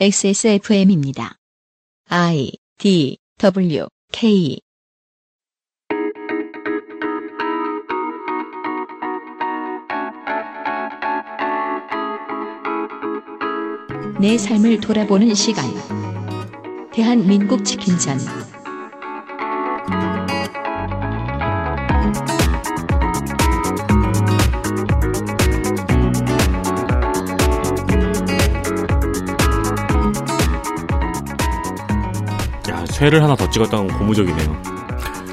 XSFM입니다. I D W K 내 삶을 돌아보는 시간. 대한민국 치킨전. 야, 쇠를 하나 더 찍었다는 건 고무적이네요.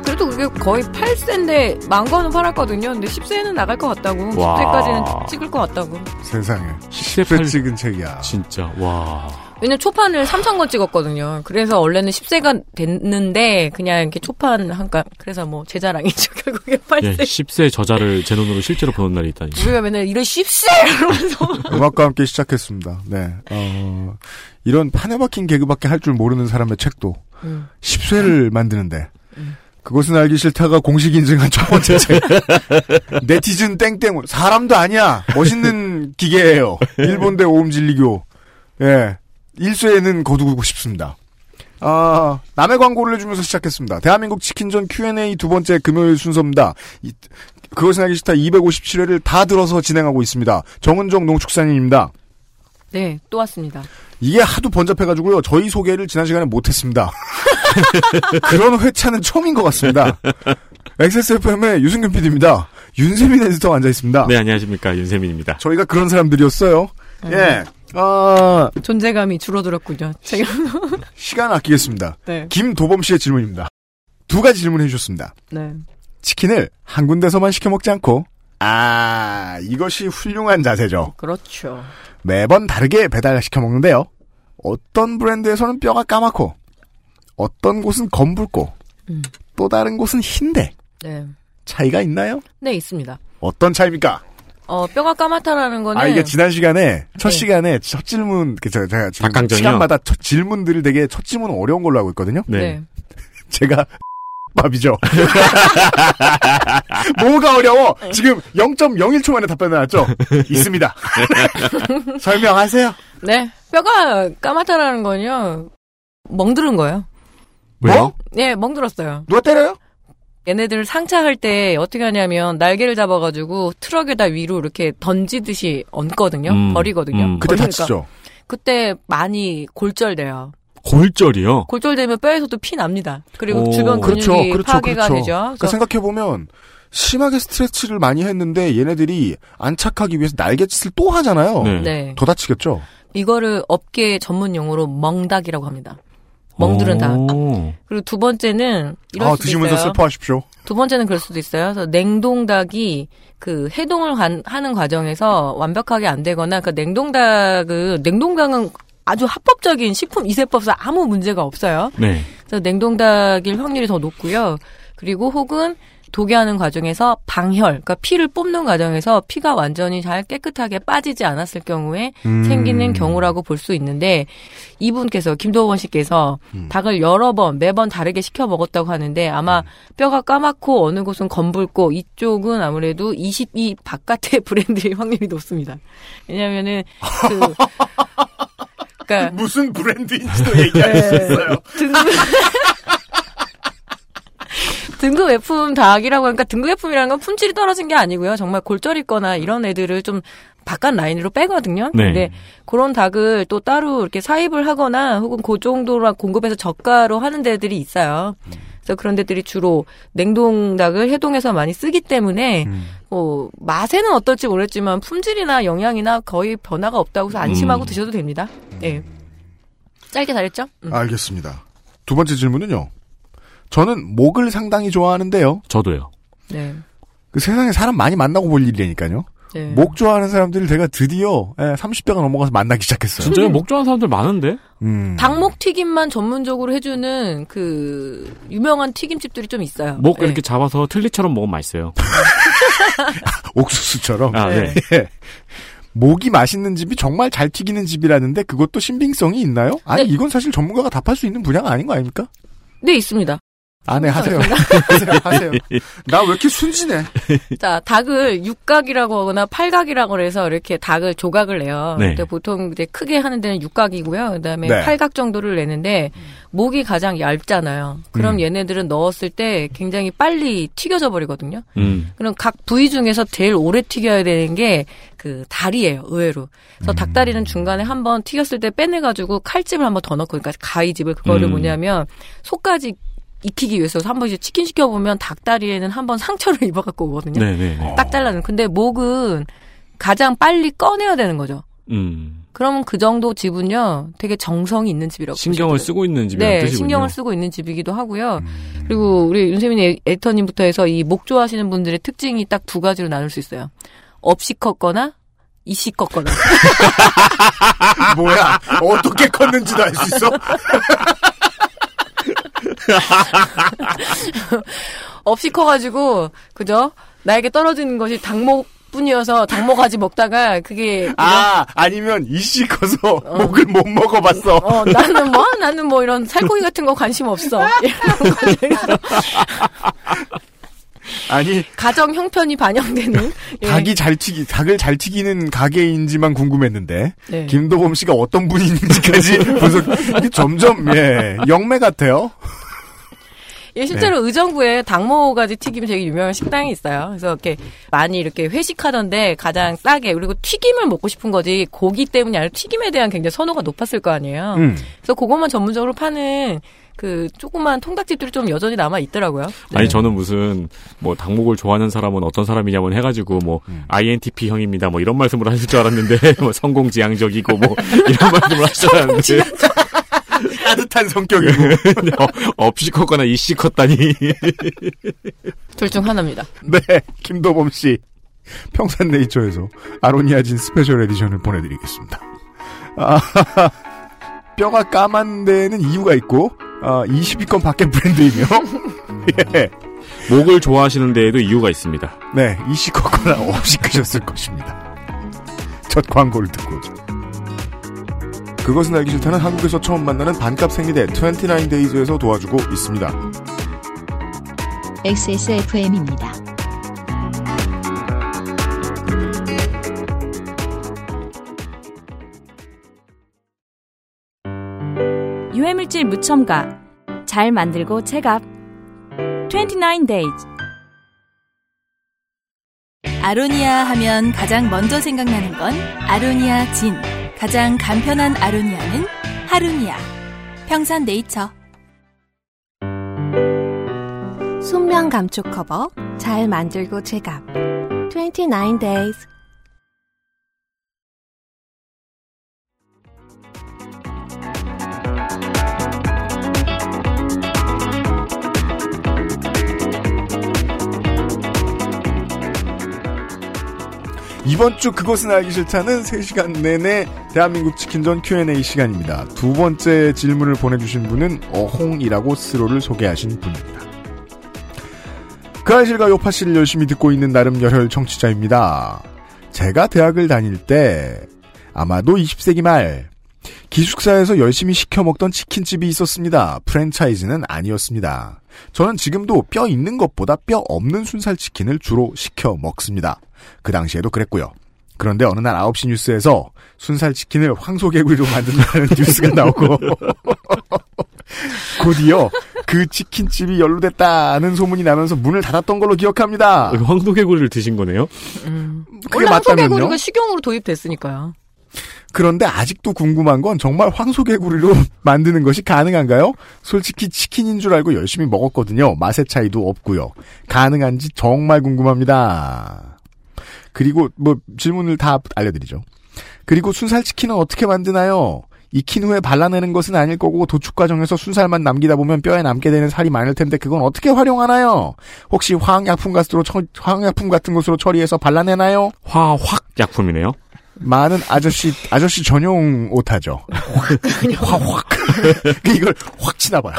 그래도 그게 거의 8세인데 망고는 팔았거든요. 근데 10세는 나갈 것 같다고. 와. 10세까지는 찍을 것 같다고. 세상에. 10세 10회 팔- 찍은 책이야. 진짜, 와. 왜냐면 초판을 3,000권 찍었거든요. 그래서 원래는 10세가 됐는데 그냥 이렇게 초판 한가 그래서 뭐 제 자랑이죠. 결국에 예, 8세. 10세 저자를 제 눈으로 실제로 보는 날이 있다니. 우리가 맨날 이런 10세 이러면서 음악과 함께 시작했습니다. 네. 어, 이런 판에 박힌 개그밖에 할 줄 모르는 사람의 책도 음. 10쇄를 만드는데 그것은 알기 싫다가 공식 인증한 첫 번째 책. 네티즌 땡땡 사람도 아니야. 멋있는 기계예요. 일본대 오음 진리교. 예. 1쇄에는 거두고 싶습니다. 아, 남의 광고를 해주면서 시작했습니다. 대한민국 치킨전 Q&A 두 번째 금요일 순서입니다. 이, 그것은 알기 싫다 257회를 다 들어서 진행하고 있습니다. 정은정 농축산인입니다. 네, 또 왔습니다. 이게 하도 번잡해가지고요. 저희 소개를 지난 시간에 못했습니다. 그런 회차는 처음인 것 같습니다. XSFM의 유승균 PD입니다. 윤세민 에디터 앉아 있습니다. 네, 안녕하십니까. 윤세민입니다. 저희가 그런 사람들이었어요. 예. 아, 존재감이 줄어들었군요. 제가 시간 아끼겠습니다. 네. 김도범 씨의 질문입니다. 두 가지 질문해 주셨습니다. 네. 치킨을 한 군데서만 시켜 먹지 않고, 아, 이것이 훌륭한 자세죠. 그렇죠. 매번 다르게 배달시켜 먹는데요. 어떤 브랜드에서는 뼈가 까맣고, 어떤 곳은 검붉고, 음. 또 다른 곳은 흰데, 네. 차이가 있나요? 네, 있습니다. 어떤 차이입니까? 어, 뼈가 까맣다라는 거는 아, 이게 지난 시간에, 첫 네. 시간에 첫 질문, 그, 저, 제가 지금? 시간마다 첫 질문들을 되게 첫 질문은 어려운 걸로 알고 있거든요? 네. 네. 제가, 밥이죠. 뭐가 어려워? 지금 0.01초 만에 답변 나왔죠? 있습니다. 설명하세요. 네. 뼈가 까맣다라는 건요. 멍들은 거예요. 왜요? 뭐? 네, 멍들었어요. 누가 때려요? 얘네들 상차할 때 어떻게 하냐면 날개를 잡아가지고 트럭에다 위로 이렇게 던지듯이 얹거든요. 음, 버리거든요. 음. 그때 다치죠. 그때 많이 골절돼요. 골절이요? 골절되면 뼈에서도 피 납니다. 그리고 오. 주변 근육이 그렇죠, 그렇죠, 파괴가 그렇죠. 되죠. 그러니까 생각해보면, 심하게 스트레치를 많이 했는데, 얘네들이 안착하기 위해서 날갯짓을 또 하잖아요. 네. 네. 더 다치겠죠? 이거를 업계 전문 용어로 멍닭이라고 합니다. 멍들은 닭. 오. 그리고 두 번째는 이럴 아, 수도 드시면서 있어요. 슬퍼하십시오. 두 번째는 그럴 수도 있어요. 그래서 냉동닭이 그 해동을 간- 하는 과정에서 완벽하게 안 되거나 그 냉동닭은 냉동닭은 아주 합법적인 식품 이세법상 아무 문제가 없어요. 네. 그래서 냉동닭일 확률이 더 높고요. 그리고 혹은 독여하는 과정에서 방혈, 그러니까 피를 뽑는 과정에서 피가 완전히 잘 깨끗하게 빠지지 않았을 경우에 음. 생기는 경우라고 볼 수 있는데 이분께서 김도원 씨께서 음. 닭을 여러 번 매번 다르게 시켜 먹었다고 하는데 아마 뼈가 까맣고 어느 곳은 검붉고 이쪽은 아무래도 22 바깥의 브랜드일 확률이 높습니다. 왜냐면은 그 그러니까 무슨 브랜드인지도 얘기할 수 있어요. 등급 등급 F 닭이라고 하니까 등급 F이라는 건 품질이 떨어진 게 아니고요. 정말 골절 있거나 이런 애들을 좀 바깥 라인으로 빼거든요. 네. 근데 그런 닭을 또 따로 이렇게 사입을 하거나 혹은 그 정도로 공급해서 저가로 하는 데들이 있어요. 그래서 그런 데들이 주로 냉동 닭을 해동해서 많이 쓰기 때문에 음. 뭐 맛에는 어떨지 모르겠지만 품질이나 영양이나 거의 변화가 없다고 해서 안심하고 음. 드셔도 됩니다. 예. 짧게 잘했죠? 음. 알겠습니다. 두 번째 질문은요. 저는 목을 상당히 좋아하는데요. 저도요. 네. 그 세상에 사람 많이 만나고 볼 일이니까요. 네. 목 좋아하는 사람들을 제가 드디어 예, 30대가 넘어가서 만나기 시작했어요. 진짜요? 목 좋아하는 사람들 많은데? 음. 닭목 튀김만 전문적으로 해주는 그 유명한 튀김집들이 좀 있어요. 목 네. 이렇게 잡아서 틀니처럼 먹으면 맛있어요. 옥수수처럼. 아, 네. 네. 목이 맛있는 집이 정말 잘 튀기는 집이라는데 그것도 신빙성이 있나요? 아니 네. 이건 사실 전문가가 답할 수 있는 분야가 아닌 거 아닙니까? 네 있습니다. 아, 네, 하세요. 하세요, 하세요. 나 왜 이렇게 순진해? 자, 닭을 육각이라고 하거나 팔각이라고 해서 이렇게 닭을 조각을 내요. 네. 근데 보통 이제 크게 하는 데는 육각이고요. 그 다음에 네. 팔각 정도를 내는데 목이 가장 얇잖아요. 그럼 음. 얘네들은 넣었을 때 굉장히 빨리 튀겨져 버리거든요. 음. 그럼 각 부위 중에서 제일 오래 튀겨야 되는 게 그 다리예요, 의외로. 그래서 닭다리는 중간에 한번 튀겼을 때 빼내가지고 칼집을 한번 더 넣고, 그러니까 가위집을 그거를 음. 뭐냐면 속까지 익히기 위해서 한번 이제 치킨 시켜보면 닭다리에는 한 번 상처를 입어갖고 오거든요. 네네. 딱 잘라는. 근데 목은 가장 빨리 꺼내야 되는 거죠. 음. 그러면 그 정도 집은요, 되게 정성이 있는 집이라고. 신경을. 쓰고 있는 집이라는 네, 뜻이군요. 신경을 쓰고 있는 집이기도 하고요. 그리고 우리 윤세민 에- 에디터님부터 해서 이 목 좋아하시는 분들의 특징이 딱 두 가지로 나눌 수 있어요. 없이 컸거나 이씨 컸거나. 뭐야? 어떻게 컸는지도 알 수 있어? 없이 커가지고 그죠? 나에게 떨어지는 것이 닭목 뿐이어서 닭모가지 먹다가 그게? 아, 아니면 이씨 커서 목을 못 먹어봤어. 어 나는 뭐 나는 뭐 이런 살코기 같은 거 관심 없어 아니, 가정 형편이 반영되는 예. 닭이 잘 튀기, 닭을 잘 튀기는 가게인지만 궁금했는데, 네. 김도범 씨가 어떤 분인지까지 분석, 점점, 예, 영매 같아요. 예, 실제로 네. 의정부에 닭모가지 튀김 되게 유명한 식당이 있어요. 그래서 이렇게 많이 이렇게 회식하던데 가장 싸게 그리고 튀김을 먹고 싶은 거지 고기 때문이 아니라 튀김에 대한 굉장히 선호가 높았을 거 아니에요. 음. 그래서 그것만 전문적으로 파는 그 조그만 통닭집들이 좀 여전히 남아 있더라고요. 네. 아니 저는 무슨 뭐 닭목을 좋아하는 사람은 어떤 사람이냐면 해가지고 뭐 음. INTP 형입니다 뭐 이런 말씀을 하실 줄 알았는데 뭐 성공지향적이고 뭐 이런 말씀을 하실 줄 알았는데 따뜻한 성격이고. 어, 없이 컸거나 있이 컸거나 둘 중 하나입니다. 네, 김도범 씨. 평산네이처에서 아로니아진 special edition을 보내드리겠습니다. 아, 뼈가 까만 데는 이유가 있고, 아, 20위권 밖의 브랜드이며, 예. 목을 좋아하시는 데에도 이유가 있습니다. 네, 이씨 컸거나 없이 크셨을 것입니다. 첫 광고를 듣고 오죠. 그것은 알기 싫다는 한국에서 처음 만나는 반값 생리대 29데이즈에서 도와주고 있습니다. XSFM입니다. 유해물질 무첨가 잘 만들고 체갑 29 days 아로니아 하면 가장 먼저 생각나는 건 아로니아 진. 가장 간편한 아로니아는 하루니아. 평산 네이처. 순면 감촉 커버 잘 만들고 제갑 29 days 이번 주 그것은 알기 싫다는 3시간 내내 대한민국 치킨전 Q&A 시간입니다. 두 번째 질문을 보내주신 분은 어홍이라고 스스로를 소개하신 분입니다. 그 아실과 요파 씨를 열심히 듣고 있는 나름 열혈 청취자입니다. 제가 대학을 다닐 때 아마도 20세기 말 기숙사에서 열심히 시켜 먹던 치킨집이 있었습니다. 프랜차이즈는 아니었습니다. 저는 지금도 뼈 있는 것보다 뼈 없는 순살 치킨을 주로 시켜 먹습니다. 그 당시에도 그랬고요. 그런데 어느 날 9시 뉴스에서 순살 치킨을 황소개구리로 만든다는 뉴스가 나오고 곧이어 그 치킨집이 연루됐다는 소문이 나면서 문을 닫았던 걸로 기억합니다. 황소개구리를 드신 거네요? 음. 그게 맞다면요? 황소개구리가 식용으로 도입됐으니까요. 그런데 아직도 궁금한 건 정말 황소개구리로 만드는 것이 가능한가요? 솔직히 치킨인 줄 알고 열심히 먹었거든요. 맛의 차이도 없고요. 가능한지 정말 궁금합니다. 그리고 뭐 질문을 다 알려드리죠. 그리고 순살 치킨은 어떻게 만드나요? 익힌 후에 발라내는 것은 아닐 거고 도축 과정에서 순살만 남기다 보면 뼈에 남게 되는 살이 많을 텐데 그건 어떻게 활용하나요? 혹시 화학약품 같은 처- 화학약품 같은 것으로 처리해서 발라내나요? 화확 약품이네요. 많은 아저씨 아저씨 전용 오타죠. 확확 이걸 확 치나 봐요.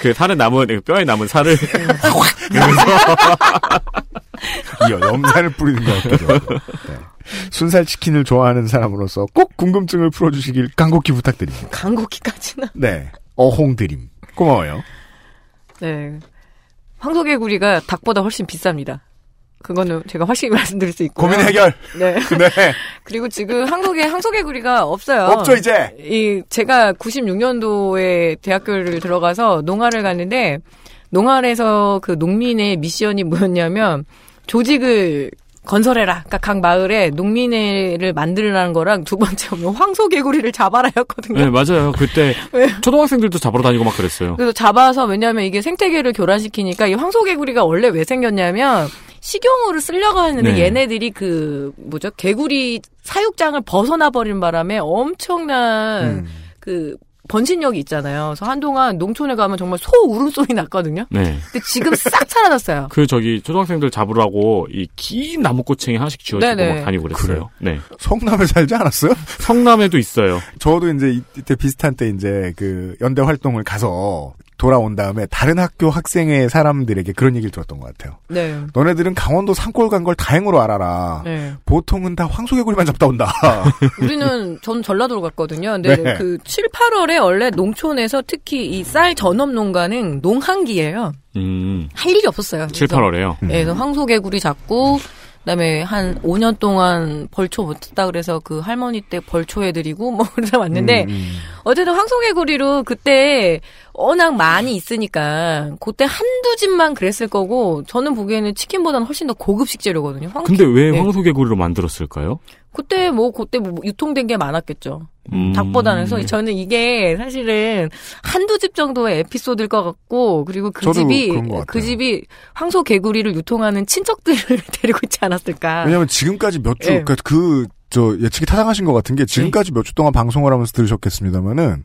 그 살에 남은 뼈에 남은 살을 이 염산을 뿌리는 것 같기도 하고. 네. 순살 치킨을 좋아하는 사람으로서 꼭 궁금증을 풀어주시길 간곡히 부탁드립니다. 강고기까지는. 네, 어홍 드림. 고마워요. 네. 황소개구리가 닭보다 훨씬 비쌉니다. 그거는 제가 확실히 말씀드릴 수 있고요. 고민 해결. 네. 네. 그리고 지금 한국에 황소개구리가 없어요. 없죠, 이제. 이 제가 96년도에 대학교를 들어가서 농활을 갔는데 농활에서 그 농민의 미션이 뭐였냐면 조직을 건설해라. 그러니까 각 마을에 농민회를 만들라는 거랑 두 번째 오면 황소개구리를 잡아라였거든요. 네, 맞아요. 그때 왜? 초등학생들도 잡으러 다니고 막 그랬어요. 그래서 잡아서 왜냐하면 이게 생태계를 교란시키니까 이 황소개구리가 원래 왜 생겼냐면 식용으로 쓰려고 했는데 네. 얘네들이 그 뭐죠 개구리 사육장을 벗어나 버린 바람에 엄청난 음. 그 번식력이 있잖아요. 그래서 한동안 농촌에 가면 정말 소 울음소리 났거든요. 네. 근데 지금 싹 사라졌어요. 그 저기 초등학생들 잡으라고 이 긴 나무꼬챙이 하나씩 쥐어주고 네네. 막 다니고 그랬어요. 네. 성남에 살지 않았어요? 성남에도 있어요. 저도 이제 이- 이때 비슷한 때 이제 그 연대 활동을 가서 돌아온 다음에 다른 학교 학생의 사람들에게 그런 얘기를 들었던 것 같아요. 네. 너네들은 강원도 산골 간 걸 다행으로 알아라. 네. 보통은 다 황소개구리만 잡다 온다. 우리는 전 전라도로 갔거든요. 근데 네. 그 7, 8월에 원래 농촌에서 특히 이 쌀 전업 농가는 농한기예요. 음. 할 일이 없었어요. 7, 그래서 8월에요. 예, 그래서 황소개구리 잡고 그다음에 한 5년 동안 벌초 못했다 그래서 그 할머니 때 벌초 해드리고 뭐 그러다 왔는데 음, 어쨌든 황소개구리로 그때 워낙 많이 있으니까 그때 한두 집만 그랬을 거고 저는 보기에는 치킨보다는 훨씬 더 고급 식재료거든요. 황... 근데 왜 네. 황소개구리로 만들었을까요? 그때 뭐 그때 뭐 유통된 게 많았겠죠. 음. 닭보다는 그래서 저는 이게 사실은 한두 집 정도의 에피소드일 것 같고 그리고 그 집이. 그 집이 황소 개구리를 유통하는 친척들을 데리고 있지 않았을까. 왜냐면 지금까지 몇 주, 네. 그러니까 그, 저, 예측이 타당하신 것 같은 게 지금까지 몇주 동안 방송을 하면서 들으셨겠습니다만은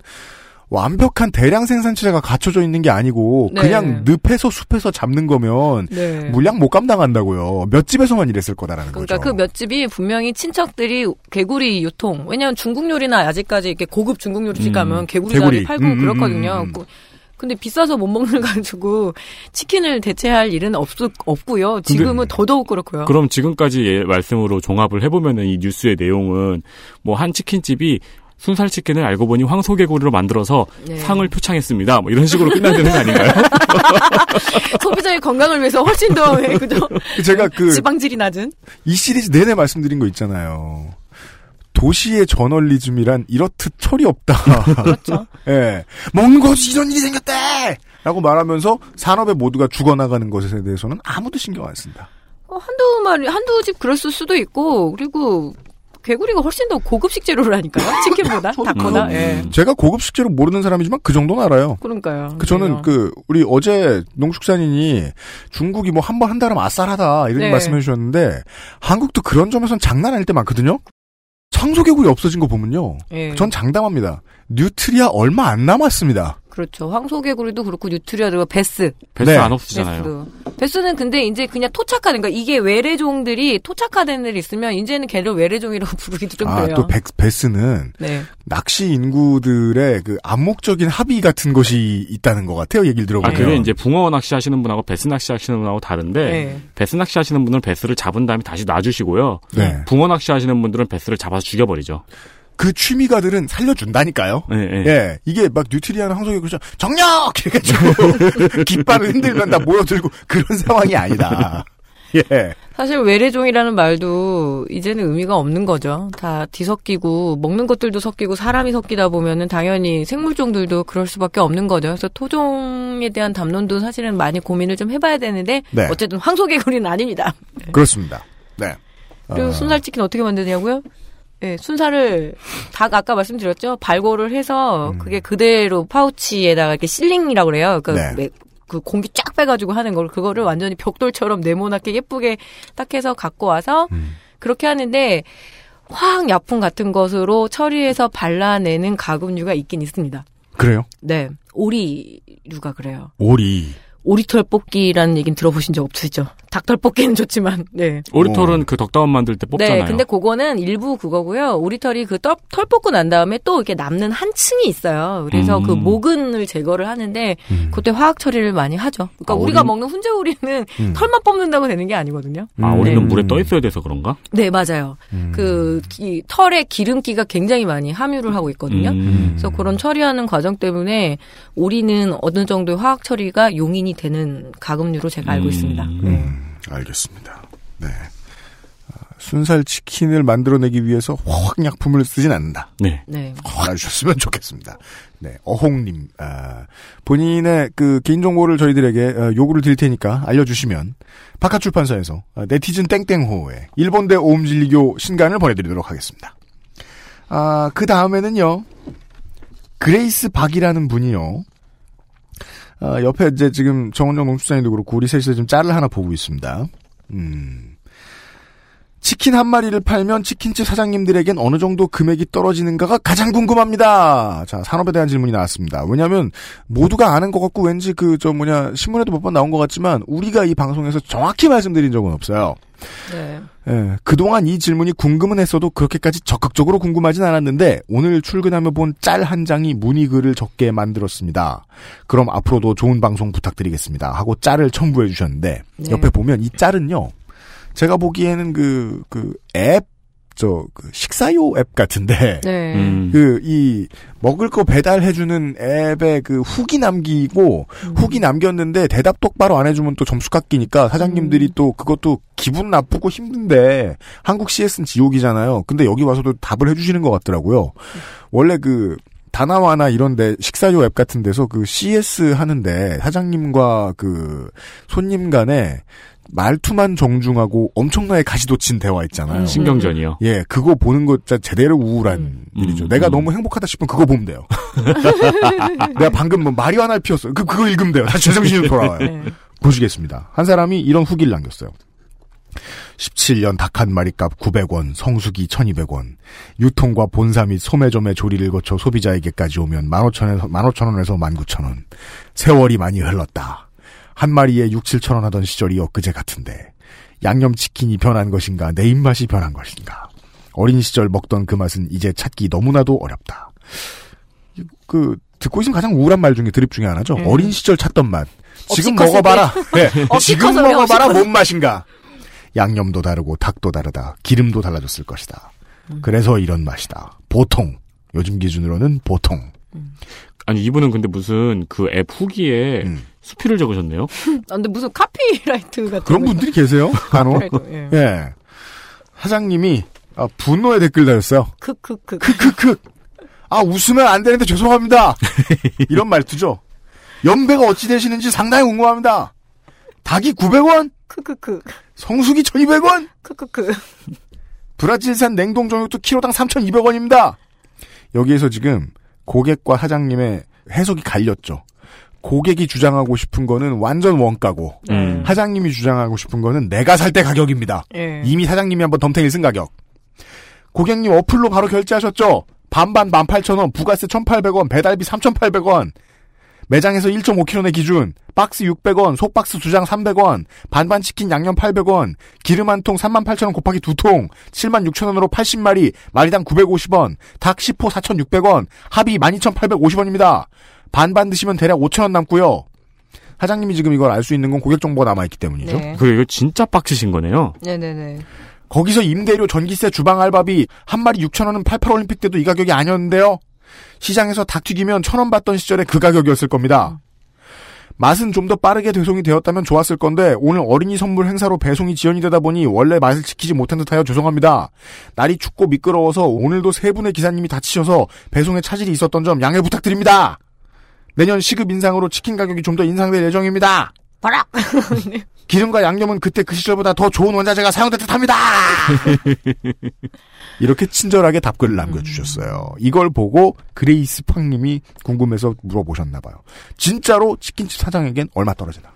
완벽한 대량 생산체가 갖춰져 있는 게 아니고 네. 그냥 늪에서 숲에서 잡는 거면 네. 물량 못 감당한다고요. 몇 집에서만 일했을 거다라는 그러니까 거죠. 그몇 집이 분명히 친척들이 개구리 유통. 왜냐하면 중국 요리나 아직까지 이렇게 고급 중국 요리집 음, 가면 개구리 개구리. 자리 팔고 음, 음, 그렇거든요. 음, 음. 그- 근데 비싸서 못 먹는 가지고 치킨을 대체할 일은 없, 없고요. 지금은 더더욱 그렇고요. 그럼 지금까지 예, 말씀으로 종합을 해보면은 이 뉴스의 내용은 뭐 한 치킨집이 순살 치킨을 알고 보니 황소개구리로 만들어서 네. 상을 표창했습니다. 뭐 이런 식으로 끝나야 되는 거 아닌가요? 소비자의 건강을 위해서 훨씬 더 예, 그죠? 제가 그, 지방질이 낮은. 이 시리즈 내내 말씀드린 거 있잖아요. 도시의 저널리즘이란 이렇듯 철이 없다. 그렇죠. 예. 먹는 곳이 이런 일이 생겼대! 라고 말하면서 산업의 모두가 죽어나가는 것에 대해서는 아무도 신경 안 쓴다. 어, 한두 마리, 한두 집 그랬을 수도 있고, 그리고 개구리가 훨씬 더 고급 식재료라니까요. 치킨보다, 닭보다. 예. 제가 고급 식재료 모르는 사람이지만 그 정도는 알아요. 그러니까요. 그 저는 그 우리 어제 농축산인이 중국이 뭐 한 번 한다면 아싸하다 이런 네. 말씀해 주셨는데 한국도 그런 점에선 장난 아닐 때 많거든요. 황소개구리 없어진 거 보면요. 예. 전 장담합니다. 뉴트리아 얼마 안 남았습니다. 그렇죠. 황소개구리도 그렇고 뉴트리아도 배스. 배스 네. 안 없으잖아요. 배스도. 배스는 근데 이제 그냥 토착화된 그러니까 이게 외래종들이 토착화된 애들 있으면 이제는 걔를 외래종이라고 부르기도 좀 아, 그래요. 또 백- 배스는 네. 낚시 인구들의 그 암묵적인 합의 같은 것이 있다는 것 같아요. 얘기를 아, 들어보면. 그게 이제 붕어 낚시 하시는 분하고 배스 낚시 하시는 분하고 다른데, 네. 배스 낚시 하시는 분은 배스를 잡은 다음에 다시 놔주시고요. 네. 붕어 낚시 하시는 분들은 배스를 잡아서 죽여버리죠. 그 취미가들은 살려준다니까요. 예, 예. 예, 이게 막 뉴트리아나 황소개구리 정력! 이래가지고 깃발을 흔들면 다 모여들고 그런 상황이 아니다. 예. 사실 외래종이라는 말도 이제는 의미가 없는 거죠. 다 뒤섞이고 먹는 것들도 섞이고 사람이 섞이다 보면은 당연히 생물종들도 그럴 수밖에 없는 거죠. 그래서 토종에 대한 담론도 사실은 많이 고민을 좀 해봐야 되는데 네. 어쨌든 황소개구리는 아닙니다. 그렇습니다. 네. 그리고 어, 순살치킨 어떻게 만드냐고요? 예, 순살을 닭 아까 말씀드렸죠. 발골을 해서 음. 그게 그대로 파우치에다가 이렇게 실링이라고 그래요. 그러니까 네. 매- 그 공기 쫙 빼가지고 하는 걸 그거를 완전히 벽돌처럼 네모나게 예쁘게 딱 해서 갖고 와서 음. 그렇게 하는데 화학 약품 같은 것으로 처리해서 발라내는 가금류가 있긴 있습니다. 그래요? 네, 오리류가 그래요. 오리. 오리털 뽑기라는 얘기는 들어보신 적 없으시죠? 닭털 뽑기는 좋지만, 네. 오리털은 그 덕다운 만들 때 뽑잖아요. 네, 근데 그거는 일부 그거고요. 오리털이 그 털, 털 뽑고 난 다음에 또 이렇게 남는 한 층이 있어요. 그래서 음. 그 모근을 제거를 하는데 음. 그때 화학 처리를 많이 하죠. 그러니까 아, 우리가 오리는- 먹는 훈제 오리는 음. 털만 뽑는다고 되는 게 아니거든요. 아, 음. 우리는 네. 물에 떠 있어야 돼서 그런가? 네, 맞아요. 음. 그 기- 털에 기름기가 굉장히 많이 함유를 하고 있거든요. 음. 그래서 그런 처리하는 과정 때문에 오리는 어느 정도의 화학 처리가 용인이 되는 가금류로 제가 알고 음. 있습니다. 네. 음, 알겠습니다. 네. 아, 순살 치킨을 만들어내기 위해서 화학약품을 쓰진 않는다. 네. 네. 알아주셨으면 좋겠습니다. 네, 어홍님, 아, 본인의 그 개인정보를 저희들에게 어, 요구를 드릴 테니까 알려주시면 바깥출판사에서 어, 네티즌 땡땡호에 일본대 오음진리교 신간을 보내드리도록 하겠습니다. 아, 그 다음에는요, 그레이스 박이라는 분이요, 아, 옆에 이제 지금 정은정 농수산인도 그렇고 우리 셋이서 지금 짤을 하나 보고 있습니다. 음. 치킨 한 마리를 팔면 치킨집 사장님들에겐 어느 정도 금액이 떨어지는가가 가장 궁금합니다. 자, 산업에 대한 질문이 나왔습니다. 왜냐하면 모두가 아는 것 같고 왠지 그 저 뭐냐 신문에도 몇 번 나온 것 같지만 우리가 이 방송에서 정확히 말씀드린 적은 없어요. 네. 예, 그동안 이 질문이 궁금은 했어도 그렇게까지 적극적으로 궁금하진 않았는데 오늘 출근하며 본 짤 한 장이 문의글을 적게 만들었습니다. 그럼 앞으로도 좋은 방송 부탁드리겠습니다. 하고 짤을 첨부해 주셨는데 네. 옆에 보면 이 짤은요. 제가 보기에는 그, 그 앱, 저, 그 식사요 앱 같은데 네. 음. 그 이 먹을 거 배달해주는 앱에 그 후기 남기고 음. 후기 남겼는데 대답 똑바로 안 해주면 또 점수 깎이니까 사장님들이 음. 또 그것도 기분 나쁘고 힘든데 한국 CS는 지옥이잖아요. 근데 여기 와서도 답을 해주시는 것 같더라고요. 원래 그 다나와나 이런데 식사료 앱 같은 데서 그 CS 하는데 사장님과 그 손님 간에 말투만 정중하고 엄청나게 가시도친 대화 있잖아요. 음. 신경전이요. 예, 그거 보는 거 진짜 제대로 우울한 음. 일이죠. 음, 내가 음. 너무 행복하다 싶으면 그거 보면 돼요. 내가 방금 뭐 말이 하나 피웠어. 그, 그거 읽으면 돼요. 다시 제정신으로 돌아와요. 네. 보시겠습니다. 한 사람이 이런 후기를 남겼어요. 17년 닭 한 마리 값 900원, 성수기 1200원, 유통과 본사 및 소매점의 조리를 거쳐 소비자에게까지 오면 15,000원에서, 15,000원에서 19,000원. 세월이 많이 흘렀다. 한 마리에 6, 7,000원 하던 시절이 엊그제 같은데, 양념치킨이 변한 것인가, 내 입맛이 변한 것인가. 어린 시절 먹던 그 맛은 이제 찾기 너무나도 어렵다. 그, 듣고 있으면 가장 우울한 말 중에 드립 중에 하나죠. 음. 어린 시절 찾던 맛. 지금 먹어봐라. 네, 지금 먹어봐라 뭔 맛인가. 양념도 다르고 닭도 다르다. 기름도 달라졌을 것이다. 음. 그래서 이런 맛이다. 보통. 요즘 기준으로는 보통. 아니 이분은 근데 무슨 그 앱 후기에 음. 수필을 적으셨네요. 아, 근데 무슨 카피라이트 같은 그런 거 분들이 계세요. 간혹. 카피라이트, 예. 예. 사장님이 아, 분노의 댓글 달았어요. 크크크. 크크크. 아 웃으면 안 되는데 죄송합니다. 이런 말투죠. 연배가 어찌 되시는지 상당히 궁금합니다. 닭이 900원? 크크크. 성수기 1200원? 크크크. 브라질산 냉동 정육도 키로당 3,200원입니다. 여기에서 지금 고객과 사장님의 해석이 갈렸죠. 고객이 주장하고 싶은 거는 완전 원가고 음. 사장님이 주장하고 싶은 거는 내가 살 때 가격입니다. 예. 이미 사장님이 한번 덤탱이를 쓴 가격. 고객님 어플로 바로 결제하셨죠? 반반 18,000원, 부가세 1,800원, 배달비 3,800원. 매장에서 1.5kg 내 기준, 박스 600원, 속박스 2장 300원, 반반 치킨 양념 800원, 기름 한 통 38,000원 곱하기 두 통, 76,000원으로 80마리, 마리당 950원, 닭 10호 4,600원, 합이 12,850원입니다. 반반 드시면 대략 5,000원 남고요. 사장님이 지금 이걸 알 수 있는 건 고객 정보가 남아있기 때문이죠. 네. 그 이거 진짜 빡치신 거네요. 네네네. 거기서 임대료, 전기세, 주방 알바비 한 마리 6천 원은 88 올림픽 때도 이 가격이 아니었는데요. 시장에서 닭 튀기면 천 원 받던 시절에 그 가격이었을 겁니다. 맛은 좀 더 빠르게 배송이 되었다면 좋았을 건데 오늘 어린이 선물 행사로 배송이 지연이 되다 보니 원래 맛을 지키지 못한 듯하여 죄송합니다. 날이 춥고 미끄러워서 오늘도 세 분의 기사님이 다치셔서 배송에 차질이 있었던 점 양해 부탁드립니다. 내년 시급 인상으로 치킨 가격이 좀 더 인상될 예정입니다. 봐라! 기름과 양념은 그때 그 시절보다 더 좋은 원자재가 사용될 듯합니다. 이렇게 친절하게 답글을 남겨주셨어요. 이걸 보고 그레이스 팡님이 궁금해서 물어보셨나 봐요. 진짜로 치킨집 사장에겐 얼마 떨어지나?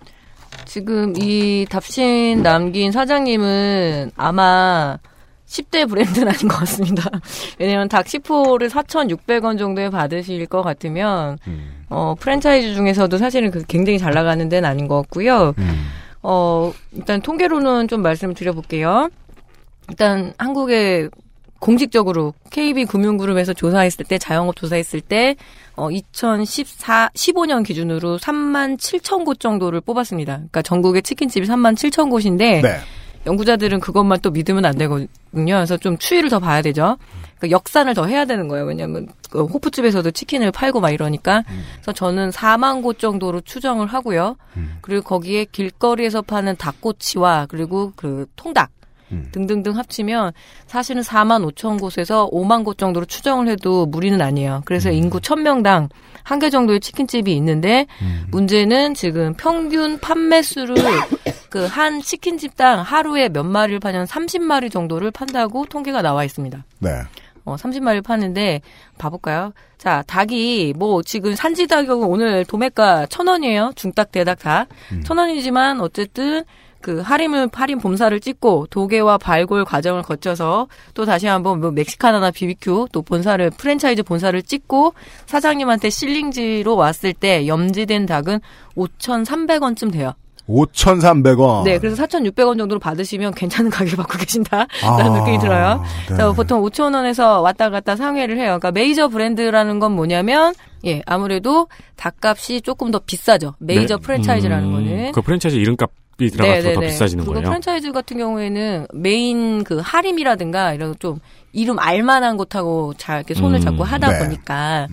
지금 이 답신 남긴 사장님은 아마 10대 브랜드는 아닌 것 같습니다. 왜냐면 닭 10호를 4,600원 정도에 받으실 것 같으면, 음. 어, 프랜차이즈 중에서도 사실은 그 굉장히 잘 나가는 데는 아닌 것 같고요. 음. 어, 일단 통계로는 좀 말씀을 드려볼게요. 일단 한국의 공식적으로 KB 금융그룹에서 조사했을 때 자영업 조사했을 때 어, 2014 15년 기준으로 3만 7천 곳 정도를 뽑았습니다. 그러니까 전국의 치킨집이 3만 7천 곳인데 네. 연구자들은 그것만 또 믿으면 안 되거든요. 그래서 좀 추이를 더 봐야 되죠. 그러니까 역산을 더 해야 되는 거예요. 왜냐하면 그 호프집에서도 치킨을 팔고 막 이러니까. 그래서 저는 4만 곳 정도로 추정을 하고요. 그리고 거기에 길거리에서 파는 닭꼬치와 그리고 그 통닭 음. 등등등 합치면 사실은 4만 5천 곳에서 5만 곳 정도로 추정을 해도 무리는 아니에요. 그래서 인구 1000명당 한 개 정도의 치킨집이 있는데 문제는 지금 평균 판매 수를 그 한 치킨집당 하루에 몇 마리를 파냐면 30마리 정도를 판다고 통계가 나와 있습니다. 네. 어, 30마리를 파는데 봐볼까요? 자, 닭이 뭐 지금 산지 가격은 오늘 도매가 천 원이에요. 중닭, 대닭 다. 천 원이지만 어쨌든 그 할인을 할인 봄사를 찍고 도계와 발골 과정을 거쳐서 또 다시 한번 뭐 멕시카나나 비비큐 또 본사를 프랜차이즈 본사를 찍고 사장님한테 실링지로 왔을 때 염지된 닭은 5,300원쯤 돼요. 5,300원. 네, 그래서 4,600원 정도로 받으시면 괜찮은 가격 받고 계신다라는 아, 느낌이 들어요. 네. 자, 보통 5천 원에서 왔다 갔다 상회를 해요. 그러니까 메이저 브랜드라는 건 뭐냐면 예, 아무래도 닭값이 조금 더 비싸죠. 메이저 네. 프랜차이즈라는 음, 거는. 그 프랜차이즈 이름값 이 들어가서 더 비싸지는 그리고 거예요. 프랜차이즈 같은 경우에는 메인 그 하림이라든가 이런 좀 이름 알만한 곳하고 잘 이렇게 손을 음, 잡고 하다 네. 보니까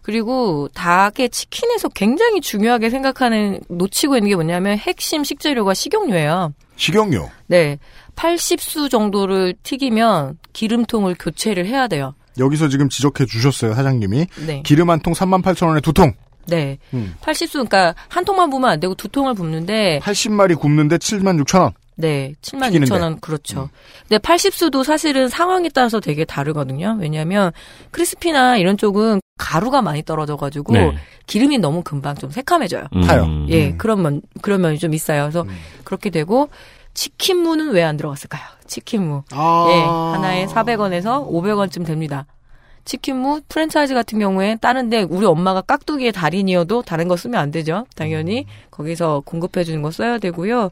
그리고 닭의 치킨에서 굉장히 중요하게 생각하는 놓치고 있는 게 뭐냐면 핵심 식재료가 식용유예요. 식용유. 네. 80수 정도를 튀기면 기름통을 교체를 해야 돼요. 여기서 지금 지적해 주셨어요, 사장님이. 네. 기름 한 통 38,000원에 두 통. 네. 음. 80수, 그러니까 한 통만 부으면 안 되고 두 통을 붓는데, 80마리 굽는데 76,000원. 네. 7만 튀기는데. 6천 원, 그렇죠. 근데 80수도 사실은 상황에 따라서 되게 다르거든요. 왜냐하면 크리스피나 이런 쪽은 가루가 많이 떨어져가지고 네. 기름이 너무 금방 좀 새카매져요. 음. 타요. 예, 음. 그런 면, 그런 면이 좀 있어요. 그래서 그렇게 되고, 치킨무는 왜 안 들어갔을까요? 치킨무. 아. 예, 하나에 400원에서 500원쯤 됩니다. 치킨무 프랜차이즈 같은 경우에 다른데 우리 엄마가 깍두기의 달인이어도 다른 거 쓰면 안 되죠. 당연히 거기서 공급해 주는 거 써야 되고요.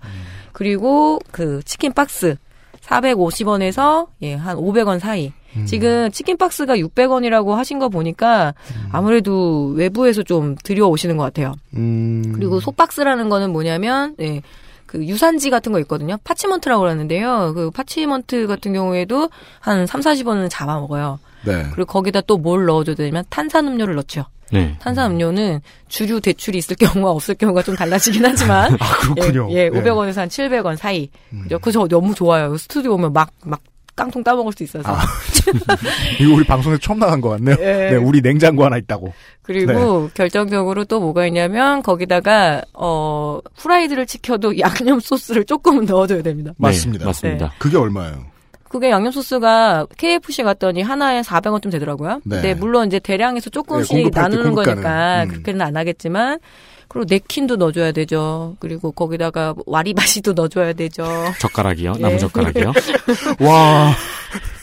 그리고 그 치킨 박스 450원에서 예, 한 500원 사이. 지금 치킨 박스가 600원이라고 하신 거 보니까 아무래도 외부에서 좀 들여오시는 것 같아요. 음. 그리고 속박스라는 거는 뭐냐면 예, 그 유산지 같은 거 있거든요. parchment라고 그러는데요. 그 parchment 같은 경우에도 한 3, 40원은 잡아먹어요. 네. 그리고 거기다 또 뭘 넣어줘야 되냐면 탄산음료를 넣죠. 네. 탄산음료는 주류 대출이 있을 경우와 없을 경우가 좀 달라지긴 하지만 아, 그렇군요. 예, 예 네. 음. 500원에서 한 700원 사이. 그죠? 그저 너무 좋아요. 스튜디오 오면 막막 깡통 따먹을 수 있어서. 아. 이거 우리 방송에 처음 나간 것 같네요. 예. 네, 우리 냉장고 하나 있다고. 그리고 네. 결정적으로 또 뭐가 있냐면 거기다가 어 후라이드를 지켜도 양념 소스를 조금 넣어줘야 됩니다. 맞습니다. 네, 맞습니다. 그게 얼마예요? 그게 양념 소스가 KFC 갔더니 하나에 400원쯤 되더라고요. 네. 근데 물론 이제 대량에서 조금씩 네, 나누는. 거니까 음. 그렇게는 안 하겠지만 그리고 냅킨도 넣어줘야 되죠. 그리고 거기다가 와리바시도 넣어줘야 되죠. 젓가락이요? 예. 나무 젓가락이요? 와,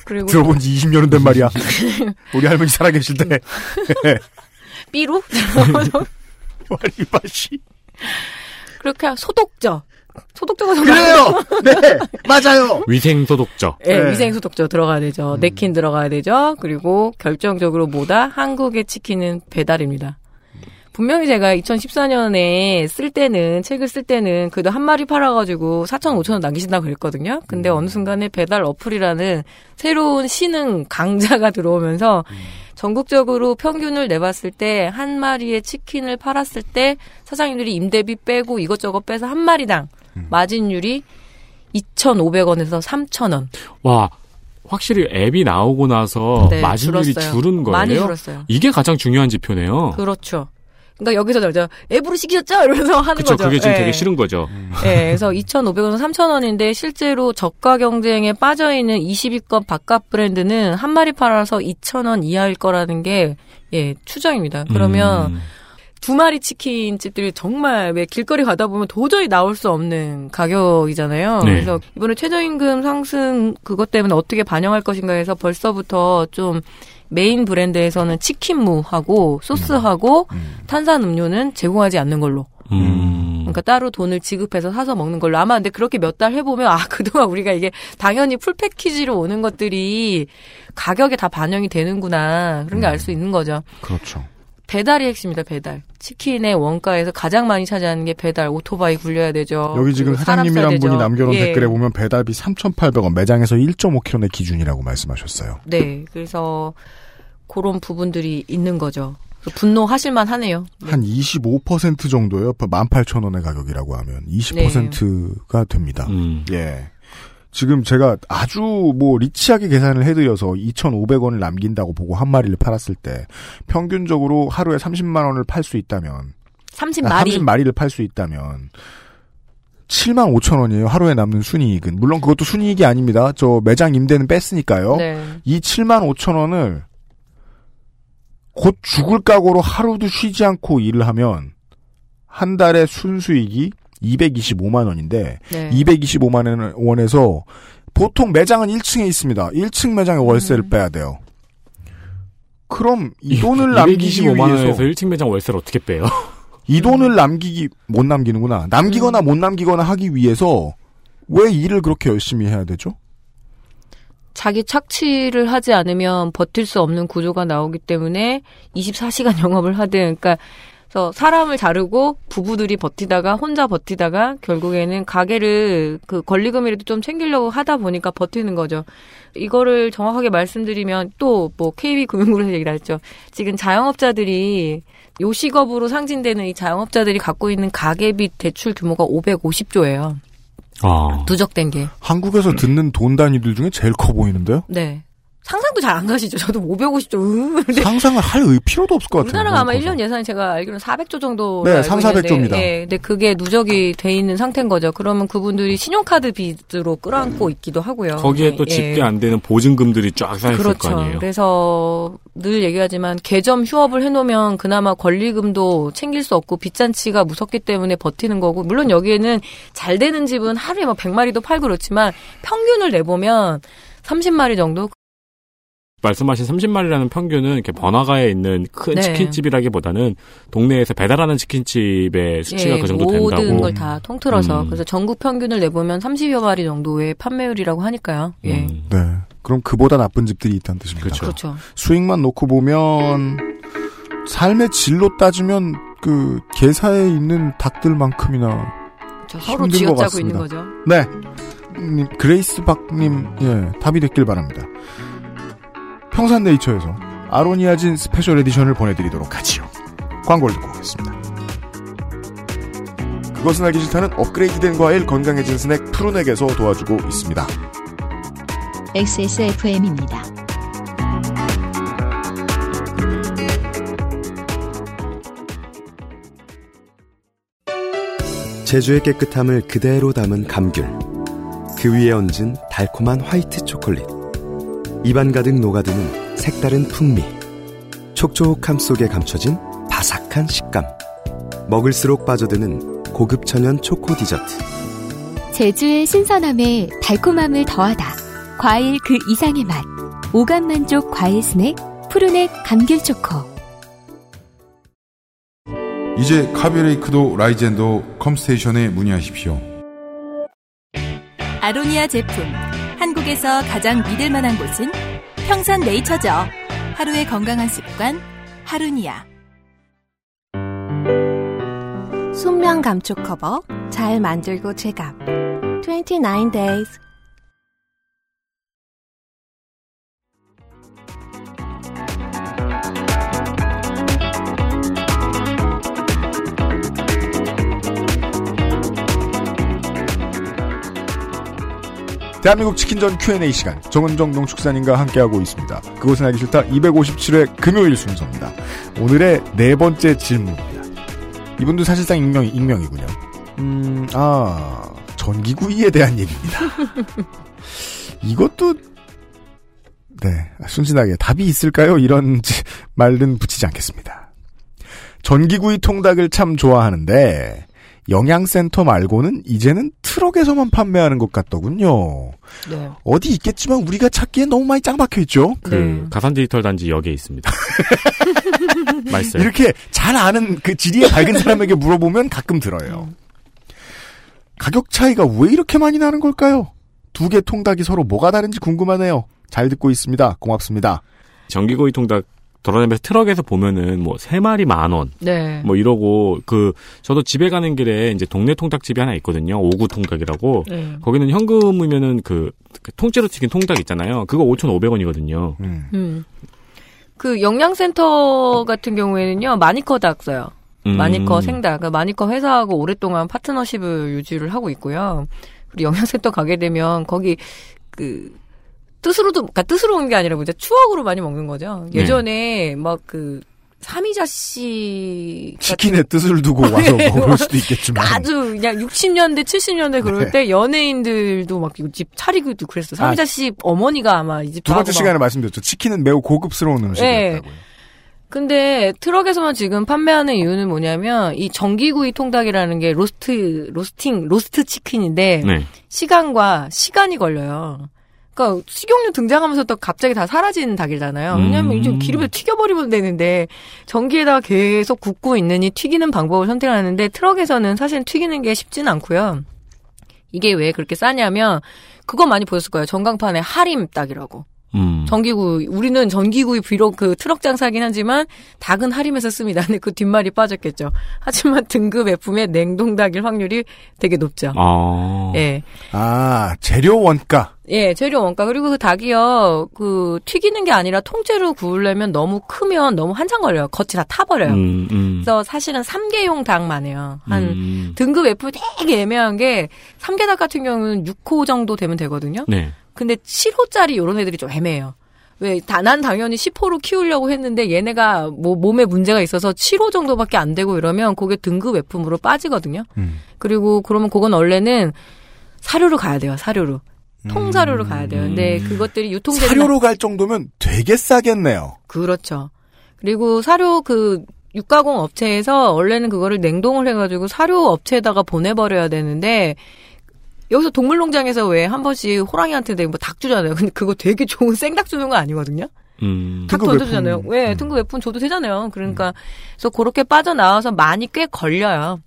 그리고 들어본 지 20년은 된 말이야. 우리 할머니 살아계실 때. 삐루 와리바시. 그렇게 소독저 소독저가 더 그래요! 네! 맞아요! 위생 소독저. 예, 네. 위생 소독저 들어가야 되죠. 냅킨 들어가야 되죠. 그리고 결정적으로 뭐다? 한국의 치킨은 배달입니다. 분명히 제가 2014년에 쓸 때는 책을 쓸 때는 그래도 한 마리 팔아가지고 4천 5천 원 남기신다고 그랬거든요. 근데 어느 순간에 배달 어플이라는 새로운 신흥 강자가 들어오면서 전국적으로 평균을 내봤을 때 한 마리의 치킨을 팔았을 때 사장님들이 임대비 빼고 이것저것 빼서 한 마리당 마진율이 2,500원에서 3,000원. 와, 확실히 앱이 나오고 나서 네, 마진율이 줄었어요. 줄은 거예요. 많이 줄었어요. 이게 가장 중요한 지표네요. 그렇죠. 그러니까 여기서 나죠. 앱으로 시키셨죠? 이러면서 하는 그쵸, 거죠. 그게 지금 예. 되게 싫은 거죠. 예, 그래서 2,500원에서 3,000원인데 실제로 저가 경쟁에 빠져 있는 20위권 바깥 브랜드는 한 마리 팔아서 2,000원 이하일 거라는 게 예, 추정입니다. 그러면 음. 두 마리 치킨 집들이 정말 왜 길거리 가다 보면 도저히 나올 수 없는 가격이잖아요. 네. 그래서 이번에 최저임금 상승 그것 때문에 어떻게 반영할 것인가 해서 벌써부터 좀 메인 브랜드에서는 치킨무하고 소스하고 탄산 음료는 제공하지 않는 걸로. 음. 그러니까 따로 돈을 지급해서 사서 먹는 걸로. 아마 근데 그렇게 몇 달 해보면 아 그동안 우리가 이게 당연히 full package로 오는 것들이 가격에 다 반영이 되는구나 그런 게 알수 있는 거죠. 그렇죠. 배달이 핵심이다 배달. 치킨의 원가에서 가장 많이 차지하는 게 배달. 오토바이 굴려야 되죠. 여기 지금 사장님이란 분이. 남겨놓은 예. 댓글에 보면 배달비 3,800원, 매장에서 1.5kg 내 기준이라고 말씀하셨어요. 네, 그래서 그런 부분들이 있는 거죠. 분노하실만 하네요. 한25% 정도예요. 18,000원의 가격이라고 하면 20%가 됩니다. 음. 예. 지금 제가 아주 뭐 리치하게 계산을 해드려서 2,500원을 남긴다고 보고 한 마리를 팔았을 때 평균적으로 하루에 30만 원을 팔 수 있다면 30마리. 아, 30마리를 팔 수 있다면 7만 5천 원이에요. 하루에 남는 순이익은. 물론 그것도 순이익이 아닙니다. 저 매장 임대는 뺐으니까요. 네. 이 7만 5천 원을 곧 죽을 각오로 하루도 쉬지 않고 일을 하면 한 달에 순수익이 225만 원인데 네. 225만 원에서 보통 매장은 1층에 있습니다. 1층 매장에 월세를 음. 빼야 돼요. 그럼 이 돈을 남기기 225만 위해서 원에서 1층 매장 월세를 어떻게 빼요? 이 돈을 남기기 못 남기는구나. 남기거나 못 남기거나 하기 위해서 왜 일을 그렇게 열심히 해야 되죠? 자기 착취를 하지 않으면 버틸 수 없는 구조가 나오기 때문에 24시간 영업을 하든 그러니까 그래서 사람을 자르고 부부들이 버티다가 혼자 버티다가 결국에는 가게를 그 권리금이라도 좀 챙기려고 하다 보니까 버티는 거죠. 이거를 정확하게 말씀드리면 또 뭐 KB금융그룹에서 얘기를 했죠. 지금 자영업자들이 요식업으로 상징되는 이 자영업자들이 갖고 있는 가계빚 대출 규모가 550조예요. 아. 누적된 게. 한국에서 듣는 돈 단위들 중에 제일 커 보이는데요? 네. 상상도 잘 안 가시죠. 저도 550조. 음. 근데 상상을 할 의- 필요도 없을 것 같아요. 우리나라가 아마 너무 커서. 1년 예산이 제가 알기로는 400조 정도. 네, 3, 400조 입니다. 예, 근데 그게 누적이 돼 있는 상태인 거죠. 그러면 그분들이 신용카드 빚으로 끌어안고 있기도 하고요. 거기에 또 예. 집계 안 되는 보증금들이 쫙 쌓였을 그렇죠. 거 아니에요. 그래서 늘 얘기하지만 개점 휴업을 해놓으면 그나마 권리금도 챙길 수 없고 빚잔치가 무섭기 때문에 버티는 거고 물론 여기에는 잘 되는 집은 하루에 막 100마리도 팔고 그렇지만 평균을 내보면 30마리 정도 말씀하신 30마리라는 평균은 이렇게 번화가에 있는 큰 네. 치킨집이라기보다는 동네에서 배달하는 치킨집의 수치가 예, 그 정도 모든 된다고. 걸다 통틀어서 음. 그래서 전국 평균을 내보면 30여 마리 정도의 판매율이라고 하니까요. 예. 음. 네. 그럼 그보다 나쁜 집들이 있다는 뜻입니다. 그렇죠. 그렇죠. 수익만 놓고 보면 삶의 질로 따지면 그 개사에 있는 닭들만큼이나 저 서로 힘든 것 쥐어짜고 있는 같습니다. 거죠. 네. 님, 그레이스 박님, 예, 답이 됐길 바랍니다. 평산네이처에서 아로니아진 special edition을 보내드리도록 하지요. 광고를 듣고 오겠습니다. 그것은 알기 싫다는 업그레이드된 과일 건강해진 스낵 푸른액에서 도와주고 있습니다. XSFM입니다. 제주의 깨끗함을 그대로 담은 감귤. 그 위에 얹은 달콤한 화이트 초콜릿. 입안 가득 녹아드는 색다른 풍미. 촉촉함 속에 감춰진 바삭한 식감. 먹을수록 빠져드는 고급 천연 초코 디저트. 제주의 신선함에 달콤함을 더하다. 과일 그 이상의 맛. 오감 만족 과일 스낵 푸르넥 감귤 초코. 이제 카비레이크도 라이젠도 컴스테이션에 문의하십시오. 아로니아 제품. 한국에서 가장 믿을 만한 곳은 평산 네이처죠. 하루의 건강한 습관, 하루니아. 순면 감촉 커버 잘 만들고 제갑 29 days 대한민국 치킨전 Q&A 시간 정은정 농축산인과 함께하고 있습니다. 그것은 알기 싫다 250회 금요일 순서입니다. 오늘의 네 번째 질문입니다. 이분도 사실상 익명, 익명이군요. 음, 아, 전기구이에 대한 얘기입니다. 이것도, 네, 순진하게 답이 있을까요? 이런 말은 붙이지 않겠습니다. 전기구이 통닭을 참 좋아하는데 영양센터 말고는 이제는 트럭에서만 판매하는 것 같더군요. 네. 어디 있겠지만 우리가 찾기엔 너무 많이 짱 박혀 있죠. 그 네. 가산 디지털 단지 역에 있습니다. 맛있어요. 이렇게 잘 아는 그 지리에 밝은 사람에게 물어보면 가끔 들어요. 가격 차이가 왜 이렇게 많이 나는 걸까요? 두 개 통닭이 서로 뭐가 다른지 궁금하네요. 잘 듣고 있습니다. 고맙습니다. 전기구이 통닭 돌아다니면서 트럭에서 보면은 뭐 세 마리 만 원. 네. 뭐 이러고 그 저도 집에 가는 길에 이제 동네 통닭집이 하나 있거든요. 오구 통닭이라고. 네. 거기는 현금이면은 그, 그 통째로 튀긴 통닭 있잖아요. 그거 5,500원이거든요. 음. 그 영양센터 같은 경우에는요 마니커 닭 써요. 음. 마니커 생닭. 그 마니커 회사하고 오랫동안 파트너십을 유지를 하고 있고요. 그리고 영양센터 가게 되면 거기 그 뜻으로도 그러니까 뜻으로 온 게 아니라 뭐죠 추억으로 많이 먹는 거죠. 네. 예전에 막그 삼이자 씨 치킨의 뜻을 두고 와서 먹을 수도 있겠지만. 아주 그냥 60년대, 70년대 그럴 네. 때 연예인들도 막 집 차리기도 그랬어. 요 삼이자 씨 어머니가 아마 이 집 두 번째 시간에 말씀드렸죠. 치킨은 매우 고급스러운 음식이었다고요. 근데 트럭에서만 지금 판매하는 이유는 뭐냐면 이 전기구이 통닭이라는 게 roast roasting roast 치킨인데 네. 시간과 시간이 걸려요. 그러니까 식용유 등장하면서 또 갑자기 다 사라지는 닭이잖아요. 왜냐하면 음. 이제 기름에 튀겨버리면 되는데 전기에다가 계속 굽고 있느니 튀기는 방법을 선택하는데 트럭에서는 사실 튀기는 게 쉽지는 않고요. 이게 왜 그렇게 싸냐면 그거 많이 보셨을 거예요. 전광판에 하림 닭이라고. 음. 전기구이 우리는 전기구이 비록 그 트럭 장사긴 하지만 닭은 할인해서 씁니다. 근데 그 뒷말이 빠졌겠죠. 하지만 등급 F의 냉동 닭일 확률이 되게 높죠. 아. 예. 아, 재료 원가. 예, 재료 원가. 그리고 그 닭이요, 그, 튀기는 게 아니라 통째로 구우려면 너무 크면 너무 한참 걸려요. 겉이 다 타버려요. 음, 음. 그래서 사실은 3개용 닭만 해요. 한, 음. 등급 F 되게 애매한 게, 3개 닭 같은 경우는 6호 정도 되면 되거든요. 네. 근데 7호짜리 요런 애들이 좀 애매해요. 왜, 다, 난 당연히 10호로 키우려고 했는데 얘네가 뭐 몸에 문제가 있어서 7호 정도밖에 안 되고 이러면 그게 등급 F으로 빠지거든요. 음. 그리고 그러면 그건 원래는 사료로 가야 돼요, 사료로. 통사료로 가야 돼요. 근데 그것들이 유통되는. 사료로 갈 정도면 되게 싸겠네요. 그렇죠. 그리고 사료 그 육가공 업체에서 원래는 그거를 냉동을 해가지고 사료 업체에다가 보내버려야 되는데 여기서 동물농장에서 왜 한 번씩 호랑이한테 뭐 닭 주잖아요. 근데 그거 되게 좋은 생닭 주는 거 아니거든요. 음. 닭 던져주잖아요. 왜 등급 웹폰 줘도 되잖아요. 그러니까 그래서 그렇게 빠져나와서 많이 꽤 걸려요.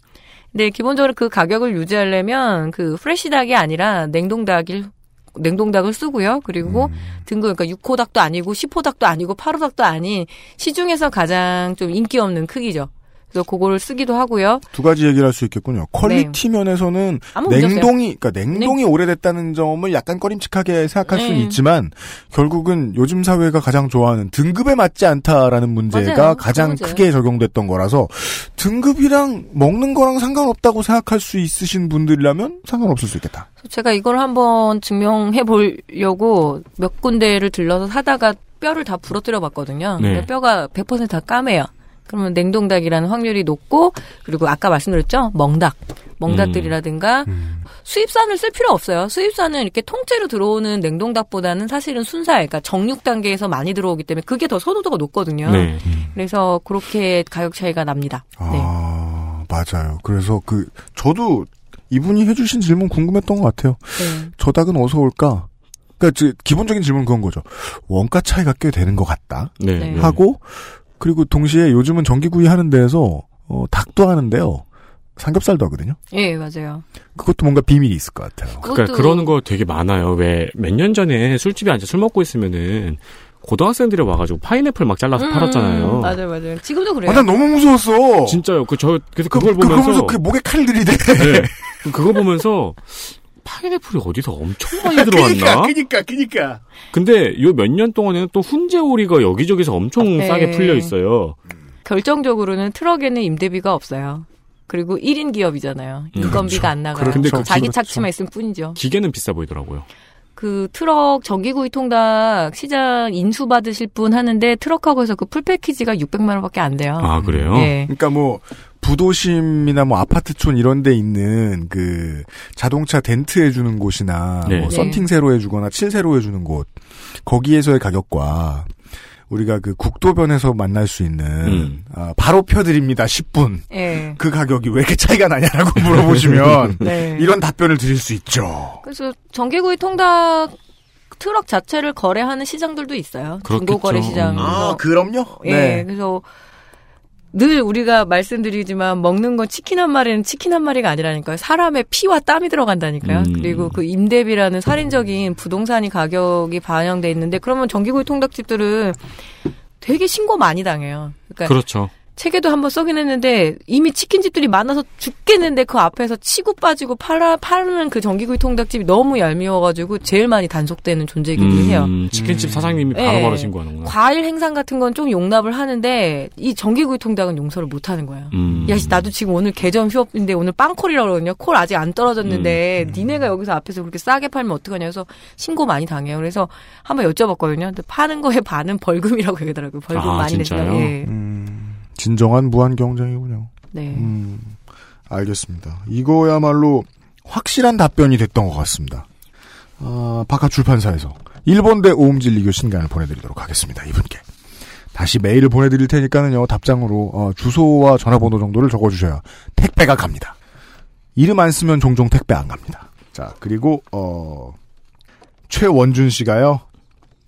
근데 기본적으로 그 가격을 유지하려면 그 프레시 닭이 아니라 냉동 닭일 냉동닭을 쓰고요. 그리고 등급 그러니까 6호 닭도 아니고 10호 닭도 아니고 8호 닭도 아닌 시중에서 가장 좀 인기 없는 크기죠. 그래서 그거를 쓰기도 하고요. 두 가지 얘기를 할 수 있겠군요. quality 면에서는 네. 문제 없어요. 냉동이, 그러니까 냉동이 오래됐다는 점을 약간 꺼림칙하게 생각할 수는 네. 있지만 결국은 요즘 사회가 가장 좋아하는 등급에 맞지 않다라는 문제가 맞아요. 가장 그 문제예요. 크게 적용됐던 거라서 등급이랑 먹는 거랑 상관없다고 생각할 수 있으신 분들이라면 상관없을 수 있겠다. 제가 이걸 한번 증명해 보려고 몇 군데를 들러서 사다가 뼈를 다 부러뜨려 봤거든요. 네. 근데 뼈가 100%다 까매요. 그러면 냉동닭이라는 확률이 높고 그리고 아까 말씀드렸죠 멍닭 멍닭들이라든가 수입산을 쓸 필요 없어요 수입산은 이렇게 통째로 들어오는 냉동닭보다는 사실은 순살 그러니까 정육 단계에서 많이 들어오기 때문에 그게 더 선호도가 높거든요 네. 그래서 그렇게 가격 차이가 납니다 네. 아, 맞아요. 그래서 그 저도 이분이 해주신 질문 궁금했던 것 같아요. 네. 저 닭은 어디서 올까? 그러니까 저 기본적인 질문은 그건 거죠. 원가 차이가 꽤 되는 것 같다. 네. 네. 네. 하고 그리고 동시에 요즘은 전기구이 하는 데에서 어, 닭도 하는데요. 삼겹살도 하거든요. 예 맞아요 그것도 뭔가 비밀이 있을 것 같아요. 그러니까 그것도- 그러는 거 되게 많아요. 왜 몇 년 전에 술집에 앉아 술 먹고 있으면은 고등학생들이 와가지고 파인애플 막 잘라서 음, 팔았잖아요. 맞아요 맞아요 지금도 그래요 아, 난 너무 무서웠어. 진짜요. 그 저 그래서 그, 그걸 그, 보면서 그러면서 그 목에 칼 들이대. 네. 그거 보면서 파인애플이 어디서 엄청 많이 들어왔나? 그니까, 그니까. 근데 요 몇 년 동안에는 또 훈제오리가 여기저기서 엄청 네. 싸게 풀려 있어요. 결정적으로는 트럭에는 임대비가 없어요. 그리고 1인 기업이잖아요. 인건비가 안 나가요. 그렇죠. 근데 그 자기 그렇죠. 착취만 있을 뿐이죠. 기계는 비싸 보이더라고요. 그 트럭 전기구이 통닭 시장 인수 받으실 분 하는데 트럭하고 해서 그 full package가 600만 원밖에 안 돼요. 아 그래요? 네. 그러니까 뭐 부도심이나 뭐 아파트촌 이런 데 있는 그 자동차 덴트 해주는 곳이나 네. 뭐 네. 썬팅 세로 해주거나 칠 세로 해주는 곳 거기에서의 가격과 우리가 그 국도변에서 만날 수 있는 음. 아, 바로 펴드립니다 10분 예. 그 가격이 왜 이렇게 차이가 나냐라고 물어보시면 네. 이런 답변을 드릴 수 있죠. 그래서 전기구이 통닭 트럭 자체를 거래하는 시장들도 있어요. 그렇겠죠. 중고거래 시장. 아 그럼요. 예. 네. 그래서 늘 우리가 말씀드리지만 먹는 건 치킨 한 마리는 치킨 한 마리가 아니라니까요. 사람의 피와 땀이 들어간다니까요. 음. 그리고 그 임대비라는 살인적인 부동산이 가격이 반영돼 있는데 그러면 전기구이 통닭집들은 되게 신고 많이 당해요. 그러니까 그렇죠. 책에도 한번 써긴 했는데 이미 치킨집들이 많아서 죽겠는데 그 앞에서 치고 빠지고 팔아, 파는 그 전기구이 통닭집이 너무 얄미워가지고 제일 많이 단속되는 존재이기도 해요. 음, 치킨집 사장님이 예. 바로바로 신고하는구나. 과일 행상 같은 건 좀 용납을 하는데 이 전기구이 통닭은 용서를 못 하는 거예요. 음. 야, 씨, 나도 지금 오늘 개점 휴업인데 오늘 빵콜이라고 그러거든요. 콜 아직 안 떨어졌는데 음. 니네가 여기서 앞에서 그렇게 싸게 팔면 어떡하냐 해서 신고 많이 당해요. 그래서 한번 여쭤봤거든요. 근데 파는 거에 반은 벌금이라고 얘기하더라고요. 벌금 아, 많이? 내시라고. 예. 음, 진정한 무한 경쟁이군요. 네. 음, 알겠습니다. 이거야말로 확실한 답변이 됐던 것 같습니다. 아, 바깥 출판사에서 일본대 오음진리교 신간을 보내드리도록 하겠습니다. 이분께. 다시 메일을 보내드릴 테니까는요, 답장으로, 어, 주소와 전화번호 정도를 적어주셔야 택배가 갑니다. 이름 안 쓰면 종종 택배 안 갑니다. 자, 그리고, 어, 최원준 씨가요,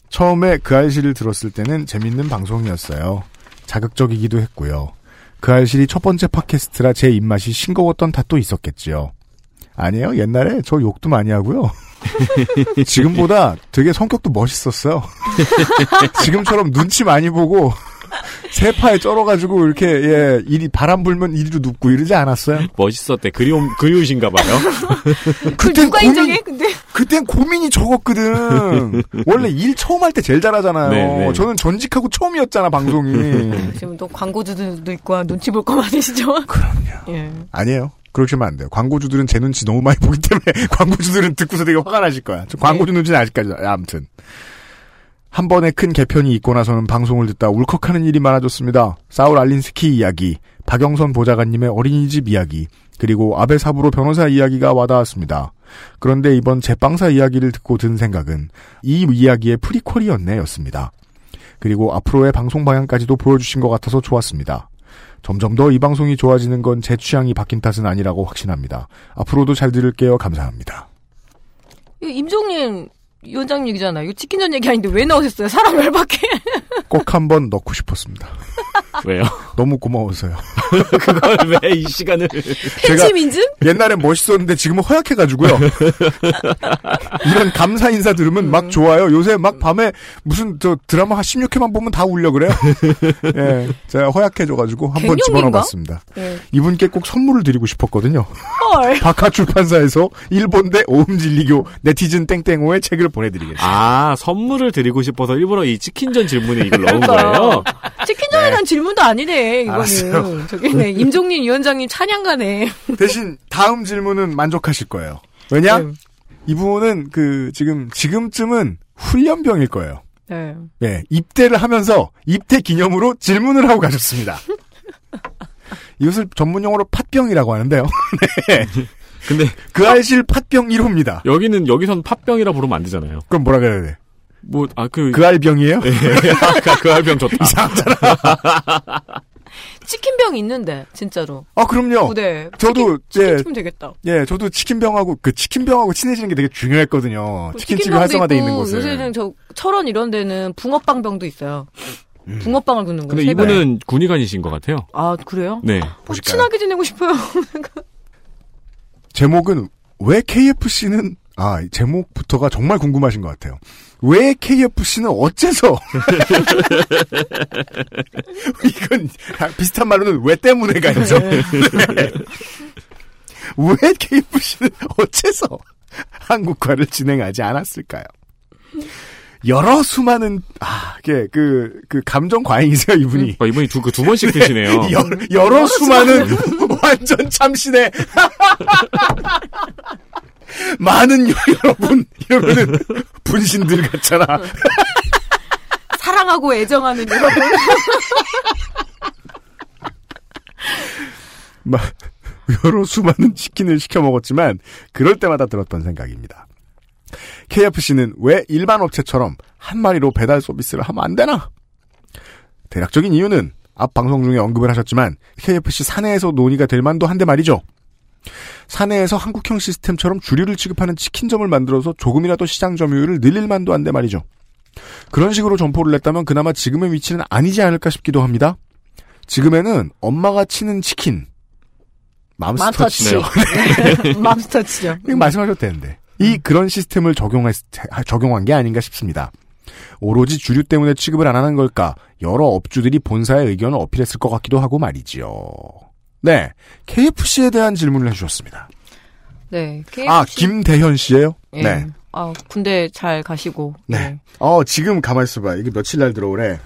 처음에 그 알씨를 들었을 때는 재밌는 방송이었어요. 자극적이기도 했고요. 그 알실이 첫 번째 팟캐스트라 제 입맛이 싱거웠던 탓도 있었겠지요. 아니에요. 옛날에 저 욕도 많이 하고요. 지금보다 되게 성격도 멋있었어요. 지금처럼 눈치 많이 보고 세파에 쩔어가지고 이렇게 예 이리 바람 불면 이리로 눕고 이러지 않았어요. 멋있었대. 그리움, 그리우신가 봐요. 그걸 누가 인정해? 근데 그땐 고민이 적었거든. 원래 일 처음 할 때 제일 잘하잖아요. 네, 네. 저는 전직하고 처음이었잖아 방송이. 지금 또 광고주들도 있고 눈치 볼 거 많으시죠? 그럼요. 예. 아니에요. 그러시면 안 돼요. 광고주들은 제 눈치 너무 많이 보기 때문에 광고주들은 듣고서 되게 화가 나실 거야. 저 광고주 눈치는 아직까지 아무튼 한 번에 큰 개편이 있고 나서는 방송을 듣다 울컥하는 일이 많아졌습니다. 사울 알린스키 이야기, 박영선 보좌관님의 어린이집 이야기, 그리고 아베 사부로 변호사 이야기가 와닿았습니다. 그런데 이번 제빵사 이야기를 듣고 든 생각은 이 이야기의 프리퀄이었네 였습니다. 그리고 앞으로의 방송 방향까지도 보여주신 것 같아서 좋았습니다. 점점 더 이 방송이 좋아지는 건 제 취향이 바뀐 탓은 아니라고 확신합니다. 앞으로도 잘 들을게요. 감사합니다. 임종님 위원장 얘기잖아요. 이거 치킨전 얘기 아닌데 왜 넣으셨어요? 사람 열받게. 꼭 한번 넣고 싶었습니다. 왜요? 너무 고마워서요. 그걸 왜 이 시간을. 팬심 인증? 옛날엔 멋있었는데 지금은 허약해가지고요. 이런 감사 인사 들으면 막 좋아요. 요새 막 밤에 무슨 저 드라마 한 16회만 보면 다 울려 그래요. 예, 제가 허약해져가지고 한번 갱년기인가? 집어넣어봤습니다. 예. 이분께 꼭 선물을 드리고 싶었거든요. 헐. 바카 출판사에서 일본대 오음진리교 네티즌 땡땡호의 책을 보내드리겠습니다. 아, 선물을 드리고 싶어서 일부러 이 치킨전 질문에 이걸 넣은 거예요? 치킨전 에 대한 질문도 아니네. 이거는 알았어요. 저기 네 임종님 위원장님 찬양가네. 대신 다음 질문은 만족하실 거예요. 왜냐? 네. 이분은 그 지금 지금쯤은 훈련병일 거예요. 네. 예, 입대를 하면서 입대 기념으로 질문을 하고 가셨습니다. 이것을 전문 용어로 팥병이라고 하는데요. 네. 근데 그 알실 팥병 1호입니다. 여기는, 여기선 팥병이라 부르면 안 되잖아요. 그럼 뭐라 그래야 돼? 뭐, 아, 그. 그 알병이에요? 아까 그 알병 좋다. 이상하잖아. 치킨병 있는데 진짜로. 아, 그럼요. 네. 저도 치킨, 예, 치킨 되겠다. 예, 저도 치킨병하고 그 치킨병하고 친해지는 게 되게 중요했거든요. 치킨집이 치킨병도 활성화돼 있는 곳에. 요새는 저 철원 이런 데는 붕어빵병도 있어요. 붕어빵을 굽는 거예요. 근데 새벽에. 이분은 군의관이신 것 같아요. 아 그래요? 네. 뭐 친하게 지내고 싶어요. 제목은 왜 KFC는 아 제목부터가 정말 궁금하신 것 같아요. 왜 KFC는 어째서 이건 비슷한 말로는 왜 때문에 가야죠. 네. 왜 KFC는 어째서 한국화를 진행하지 않았을까요? 여러 수많은 아 이게 그그 감정 과잉이세요 이분이 아, 이분이 두, 그두 번씩 드시네요. 여, 여러 수많은 완전 참신해. 많은 여- 여러분 이러면은 분신들 같잖아. 사랑하고 애정하는 여러분. 막 여러 수많은 치킨을 시켜 먹었지만 그럴 때마다 들었던 생각입니다. KFC는 왜 일반 업체처럼 한 마리로 배달 서비스를 하면 안 되나? 대략적인 이유는 앞 방송 중에 언급을 하셨지만 KFC 사내에서 논의가 될 만도 한데 말이죠. 사내에서 한국형 시스템처럼 주류를 취급하는 치킨점을 만들어서 조금이라도 시장 점유율을 늘릴 만도 한데 말이죠. 그런 식으로 점포를 냈다면 그나마 지금의 위치는 아니지 않을까 싶기도 합니다. 지금에는 엄마가 치는 치킨 맘스터치네요. 맘스터치죠. 이거 말씀하셔도 되는데 이 그런 시스템을 적용했, 적용한 게 아닌가 싶습니다. 오로지 주류 때문에 취급을 안 하는 걸까 여러 업주들이 본사의 의견을 어필했을 것 같기도 하고 말이지요. 네, KFC에 대한 질문을 해주셨습니다. 네. KFC. 아 김대현 씨예요? 예. 네. 아, 군대 잘 가시고. 네. 어, 지금 가만 있어봐. 이게 며칠 날 들어오래.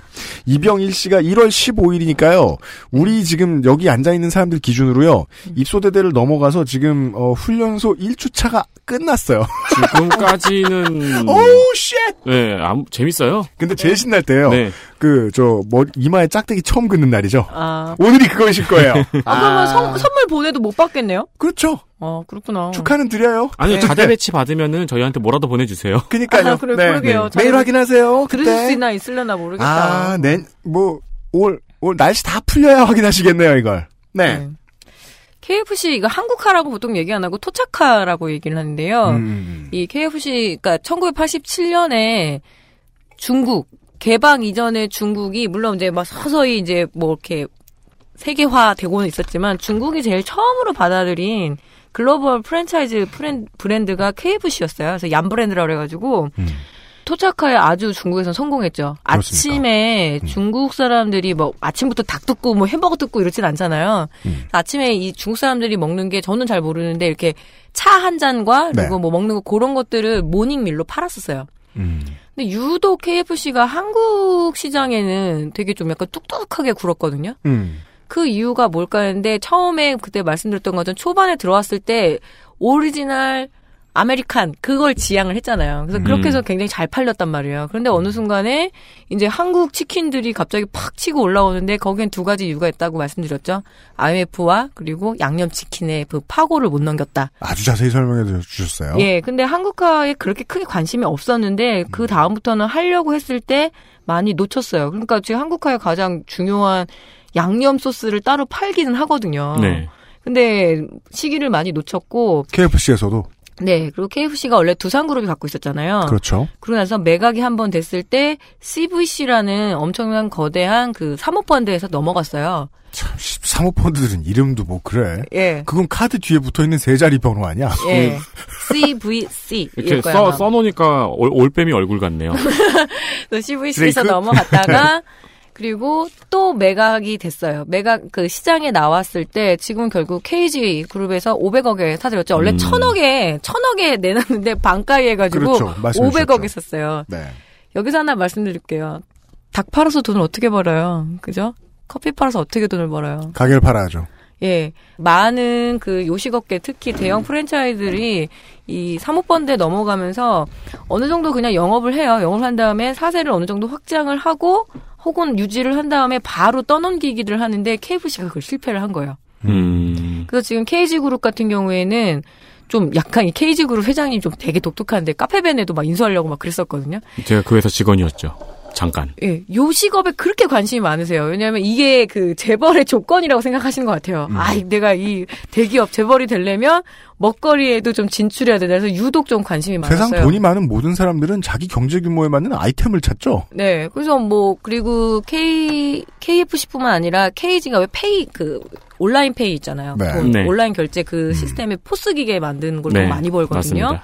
이병일 씨가 1월 15일이니까요. 우리 지금 여기 앉아있는 사람들 기준으로요. 입소대대를 넘어가서 지금, 어, 훈련소 1주차가 끝났어요. 지금까지는 Oh, shit! 네, 아무, 재밌어요. 근데 제일 신날 때요. 네. 그, 저, 뭐, 이마에 짝대기 처음 긋는 날이죠. 아. 오늘이 그거이실 거예요. 아, 그러면 선, 선물 보내도 못 받겠네요? 그렇죠. 어, 그렇구나. 축하는 드려요. 아니요, 자대 배치 받으면은 저희한테 뭐라도 보내주세요. 그니까요. 아, 그래, 그러게요. 매일 자대- 확인하세요. 들으실 그때. 수 있나 있을려나 모르겠다. 아, 네, 뭐, 올, 올 날씨 다 풀려야 확인하시겠네요, 이걸. 네. KFC 이거 한국화라고 보통 얘기 안 하고 토착화라고 얘기를 하는데요. 음. 이 KFC 그러니까 1987년에 중국 개방 이전에 중국이 물론 이제 막 서서히 이제 뭐 이렇게 세계화 되고는 있었지만 중국이 제일 처음으로 받아들인 글로벌 프랜차이즈 프랜, 브랜드가 KFC였어요. 그래서 얀 브랜드라고 그래가지고 토착화에 아주 중국에서 성공했죠. 아침에 중국 사람들이 뭐 아침부터 닭 뜯고 뭐 햄버거 뜯고 이러진 않잖아요. 아침에 이 중국 사람들이 먹는 게 저는 잘 모르는데 이렇게 차 한 잔과 그리고 네. 뭐 먹는 거 그런 것들을 모닝밀로 팔았었어요. 음. 근데 유독 KFC가 한국 시장에는 되게 좀 약간 뚝뚝하게 굴었거든요. 음. 그 이유가 뭘까 했는데 처음에 그때 말씀드렸던 것처럼 초반에 들어왔을 때 original American 그걸 지향을 했잖아요. 그래서 그렇게 해서 굉장히 잘 팔렸단 말이에요. 그런데 어느 순간에 이제 한국 치킨들이 갑자기 팍 치고 올라오는데 거기엔 두 가지 이유가 있다고 말씀드렸죠. IMF와 그리고 양념 치킨의 그 파고를 못 넘겼다. 아주 자세히 설명해 주셨어요. 예, 근데 한국화에 그렇게 크게 관심이 없었는데 그 다음부터는 하려고 했을 때 많이 놓쳤어요. 그러니까 지금 한국화의 가장 중요한 양념 소스를 따로 팔기는 하거든요. 네. 근데 시기를 많이 놓쳤고 KFC에서도. 네, 그리고 KFC가 원래 두산그룹이 갖고 있었잖아요. 그렇죠. 그러고 나서 매각이 한 번 됐을 때 CVC라는 엄청난 거대한 그 사모펀드에서 넘어갔어요. 사모펀드들은 이름도 뭐 그래. 예. 그건 카드 뒤에 붙어 있는 세 자리 번호 아니야? 예. CVC. 이렇게 써, 써놓으니까 올, 올빼미 얼굴 같네요. 그래서 CVC에서? 넘어갔다가 그리고 또 매각이 됐어요. 매각 그 시장에 나왔을 때 지금 결국 KG 그룹에서 500억에 사들였죠. 원래 음. 1000억에 1000억에 내놨는데 반가이 해가지고 그렇죠. 말씀해 500억에 샀어요. 네. 여기서 하나 말씀드릴게요. 닭 팔아서 돈을 어떻게 벌어요? 그죠? 커피 팔아서 어떻게 돈을 벌어요? 가게를 팔아야죠. 예. 많은 그 요식업계 특히 대형 프랜차이즈들이 이 사모펀드에 넘어가면서 어느 정도 그냥 영업을 해요. 영업을 한 다음에 사세를 어느 정도 확장을 하고 혹은 유지를 한 다음에 바로 떠넘기기를 하는데 KFC가 그걸 실패를 한 거예요. 음. 그래서 지금 KG그룹 같은 경우에는 좀 약간 이 KG그룹 회장님 좀 되게 독특한데 카페벤에도 막 인수하려고 막 그랬었거든요. 제가 그 회사 직원이었죠. 잠깐. 예, 요식업에 그렇게 관심이 많으세요. 왜냐하면 이게 그 재벌의 조건이라고 생각하시는 것 같아요. 아, 내가 이 대기업 재벌이 되려면 먹거리에도 좀 진출해야 된다. 그래서 유독 좀 관심이 많았어요. 세상 돈이 많은 모든 사람들은 자기 경제 규모에 맞는 아이템을 찾죠. 네, 그래서 뭐 그리고 K KFC뿐만 아니라 KG가 왜 pay 그 온라인 pay 있잖아요. 네. 돈, 네. 온라인 결제 그 시스템에 POS 기계 만드는 걸로 네, 많이 벌거든요. 맞습니다.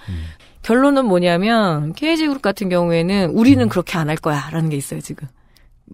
결론은 뭐냐면 KG그룹 같은 경우에는 우리는 그렇게 안 할 거야라는 게 있어요 지금.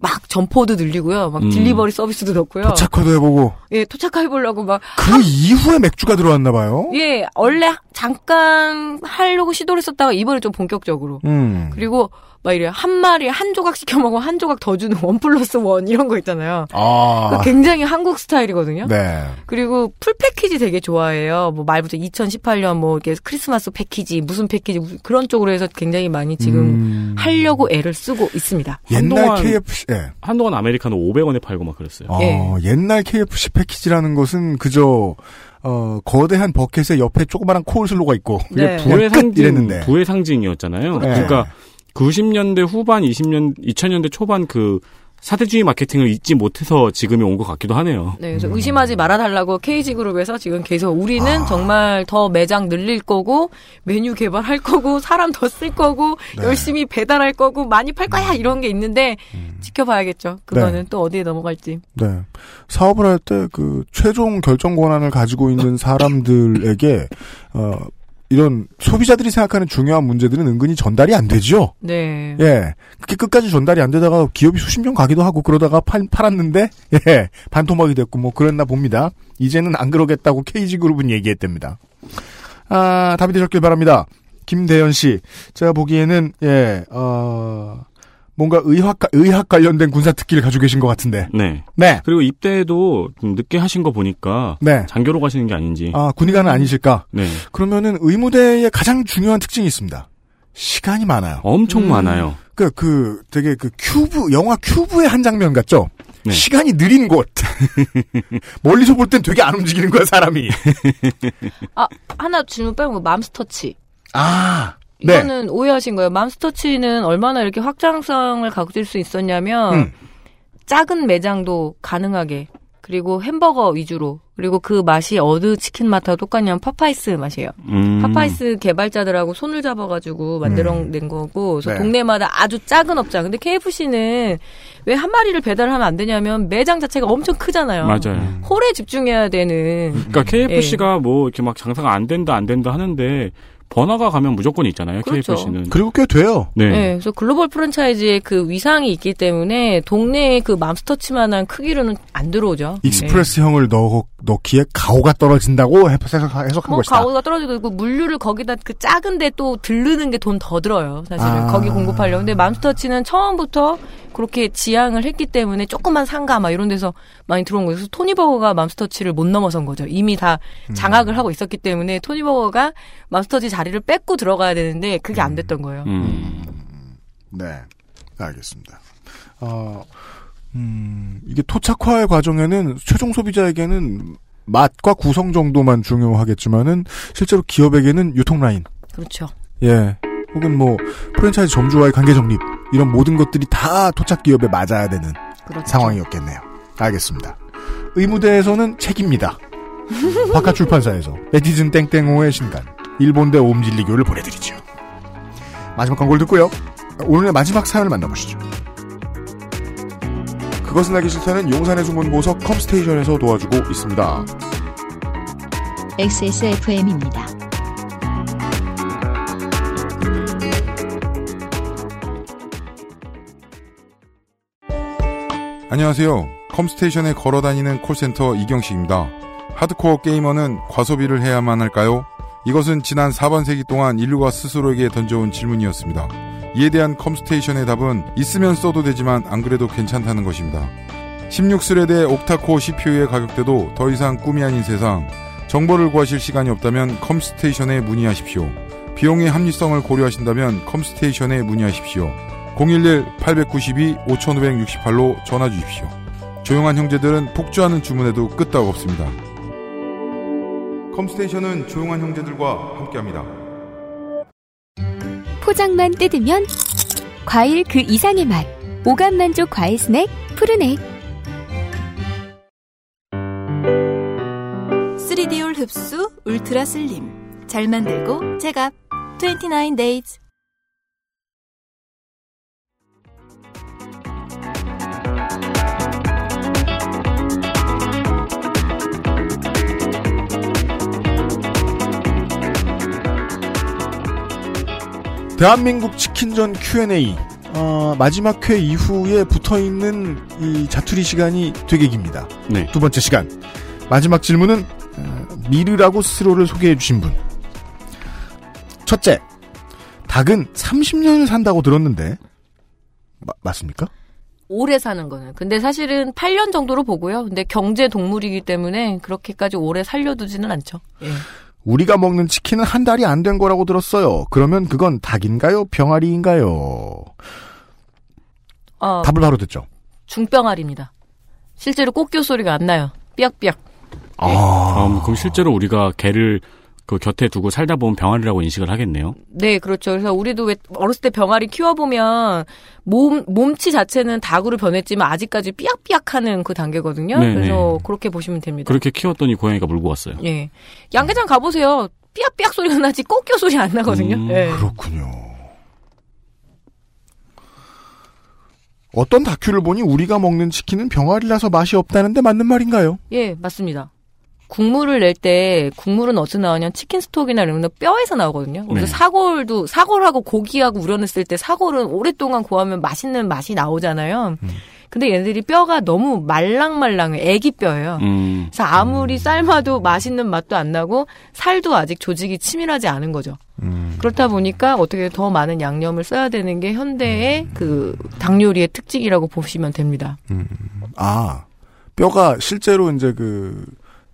막 점포도 늘리고요, 막 음. delivery 서비스도 넣고요. 토착화도 해보고 예, 토착화 해보려고 막그 이후에 맥주가 들어왔나 봐요. 예, 원래 잠깐 하려고 시도를 했었다가 이번에 좀 본격적으로. 음. 그리고 막 이래 한 마리 한 조각 시켜 먹으면 한 조각 더 주는 one plus one 이런 거 있잖아요. 아. 굉장히 한국 스타일이거든요. 네. 그리고 full package 되게 좋아해요. 뭐 말부터 2018년 뭐 이렇게 크리스마스 패키지 무슨 패키지 그런 쪽으로 해서 굉장히 많이 지금 음. 하려고 애를 쓰고 있습니다. 옛날 한동안- KFC, 예. 한동안 아메리카노 500원에 팔고 막 그랬어요. 어, 예. 옛날 KFC 패키지라는 것은 그저 어, 거대한 버켓에 옆에 조그마한 코울슬로가 있고 그게 네. 부의 끝 상징, 이랬는데. 부의 상징이었잖아요. 네. 그러니까 90년대 후반, 20년, 2000년대 초반 그 사대주의 마케팅을 잊지 못해서 지금이 온 것 같기도 하네요. 네, 그래서 의심하지 말아달라고 KG그룹에서 지금 계속 우리는 정말 더 매장 늘릴 거고, 메뉴 개발할 거고, 사람 더 쓸 거고, 네. 열심히 배달할 거고, 많이 팔 거야! 이런 게 있는데, 지켜봐야겠죠. 그거는 또 어디에 넘어갈지. 네. 사업을 할 때 그 최종 결정 권한을 가지고 있는 사람들에게 어 이런 소비자들이 생각하는 중요한 문제들은 은근히 전달이 안 되죠. 네. 예. 그게 끝까지 전달이 안 되다가 기업이 수십 년 가기도 하고 그러다가 팔, 팔았는데 예. 반토막이 됐고 뭐 그랬나 봅니다. 이제는 안 그러겠다고 KG그룹은 얘기했답니다. 아, 답이 되셨길 바랍니다. 김대현 씨. 제가 보기에는 예. 어 뭔가 의학 의학 관련된 군사 특기를 가지고 계신 것 같은데. 네. 네. 그리고 입대도 좀 늦게 하신 거 보니까 네. 장교로 가시는 게 아닌지. 아, 군의관은 아니실까? 네. 그러면은 의무대의 가장 중요한 특징이 있습니다. 시간이 많아요. 엄청 많아요. 그, 그, 되게 그 큐브, 영화 큐브의 한 장면 같죠? 네. 시간이 느린 곳. 멀리서 볼 땐 되게 안 움직이는 거야, 사람이. 아, 하나 질문 빼고 맘스터치. 아, 네. 이거는 오해하신 거예요. 맘스터치는 얼마나 이렇게 확장성을 가질 수 있었냐면 음. 작은 매장도 가능하게 그리고 햄버거 위주로 그리고 그 맛이 어느 치킨 맛하고 똑같냐면 파파이스 맛이에요. 음. 파파이스 개발자들하고 손을 잡아가지고 만들어낸 거고 그래서 네. 동네마다 아주 작은 업장. 근데 KFC는 왜 한 마리를 배달하면 안 되냐면 매장 자체가 엄청 크잖아요. 맞아요. 홀에 집중해야 되는. 그러니까 KFC가 뭐 이렇게 막 장사가 안 된다 안 된다 하는데 번화가 가면 무조건 있잖아요. 그렇죠. KFC는. 그리고 꽤 돼요. 네. 네, 그래서 글로벌 프랜차이즈의 그 위상이 있기 때문에 동네에 그 맘스터치만한 크기로는 안 들어오죠. 익스프레스형을 넣, 넣기에 가오가 떨어진다고 해석, 해석한 뭐 것이다. 가오가 떨어지고 있고 물류를 거기다 그 작은데 또 들르는 게 돈 더 들어요. 사실은 아. 거기 공급하려고. 근데 맘스터치는 처음부터 그렇게 지향을 했기 때문에 조그만 상가 막 이런 데서 많이 들어온 거예요. 그래서 토니버거가 맘스터치를 못 넘어선 거죠. 이미 다 음. 장악을 하고 있었기 때문에 토니버거가 맘스터치 자리를 뺏고 들어가야 되는데 그게 안 됐던 거예요. 음. 네. 알겠습니다. 어, 음, 이게 토착화의 과정에는 최종 소비자에게는 맛과 구성 정도만 중요하겠지만은 실제로 기업에게는 유통 라인, 그렇죠. 예, 혹은 뭐 프랜차이즈 점주와의 관계 정립 이런 모든 것들이 다 토착 기업에 맞아야 되는 그렇죠. 상황이었겠네요. 알겠습니다. 의무대에서는 책입니다. 바깥 출판사에서 네티즌 땡땡호의 신간 일본대 오음진리교를 보내드리죠. 마지막 광고를 듣고요. 오늘의 마지막 사연을 만나보시죠. 그것은 알기 싫다는 용산의 숨은 보석 컴스테이션에서 도와주고 있습니다. XSFM입니다. 안녕하세요. 컴스테이션에 걸어 다니는 콜센터 이경식입니다. 하드코어 게이머는 과소비를 해야만 할까요? 이것은 지난 4반세기 동안 인류가 스스로에게 던져온 질문이었습니다. 이에 대한 컴스테이션의 답은 있으면 써도 되지만 안 그래도 괜찮다는 것입니다. 16 thread의 octa-core CPU의 가격대도 더 이상 꿈이 아닌 세상. 정보를 구하실 시간이 없다면 컴스테이션에 문의하십시오. 비용의 합리성을 고려하신다면 컴스테이션에 문의하십시오. 011-892-5568로 전화 주십시오. 조용한 형제들은 폭주하는 주문에도 끄떡 없습니다. 컴스테이션은 조용한 형제들과 함께합니다. 포장만 뜯으면 과일 그 이상의 맛. 오감 만족 과일 스낵 푸르넥. 3D올 흡수 울트라 슬림 잘 만들고 제갑 29 days 대한민국 치킨전 Q&A 어, 마지막 회 이후에 붙어 있는 이 자투리 시간이 되게 깁니다. 네. 두 번째 시간 마지막 질문은 어, 미르라고 스스로를 소개해 주신 분 첫째 닭은 30년을 산다고 들었는데 마- 맞습니까? 오래 사는 거는. 근데 사실은 8년 정도로 보고요. 근데 경제 동물이기 때문에 그렇게까지 오래 살려두지는 않죠. 예. 우리가 먹는 치킨은 한 달이 안 된 거라고 들었어요. 그러면 그건 닭인가요? 병아리인가요? 어, 답을 바로 듣죠. 중병알입니다. 실제로 꽃교 소리가 안 나요. 삐약삐약. 아, 그럼 실제로 우리가 개를 그 곁에 두고 살다 보면 병아리라고 인식을 하겠네요. 네, 그렇죠. 그래서 우리도 왜 어렸을 때 병아리 키워보면 몸, 몸치 자체는 닭으로 변했지만 아직까지 삐약삐약 하는 그 단계거든요. 네네. 그래서 그렇게 보시면 됩니다. 그렇게 키웠더니 고양이가 물고 왔어요. 예. 양계장 가보세요. 삐약삐약 소리가 나지 꼬끼 소리 안 나거든요. 음, 예. 그렇군요. 어떤 다큐를 보니 우리가 먹는 치킨은 병아리라서 맛이 없다는데 맞는 말인가요? 예, 맞습니다. 국물을 낼 때 국물은 어디서 나오냐면 치킨 스톡이나 이런 거 뼈에서 나오거든요. 그래서 네. 사골도 사골하고 고기하고 우려냈을 때 사골은 오랫동안 구하면 맛있는 맛이 나오잖아요. 근데 얘네들이 뼈가 너무 말랑말랑해. 애기 뼈예요. 음. 그래서 아무리 삶아도 맛있는 맛도 안 나고 살도 아직 조직이 치밀하지 않은 거죠. 그렇다 보니까 어떻게 더 많은 양념을 써야 되는 게 현대의 그닭 요리의 특징이라고 보시면 됩니다. 아, 뼈가 실제로 이제 그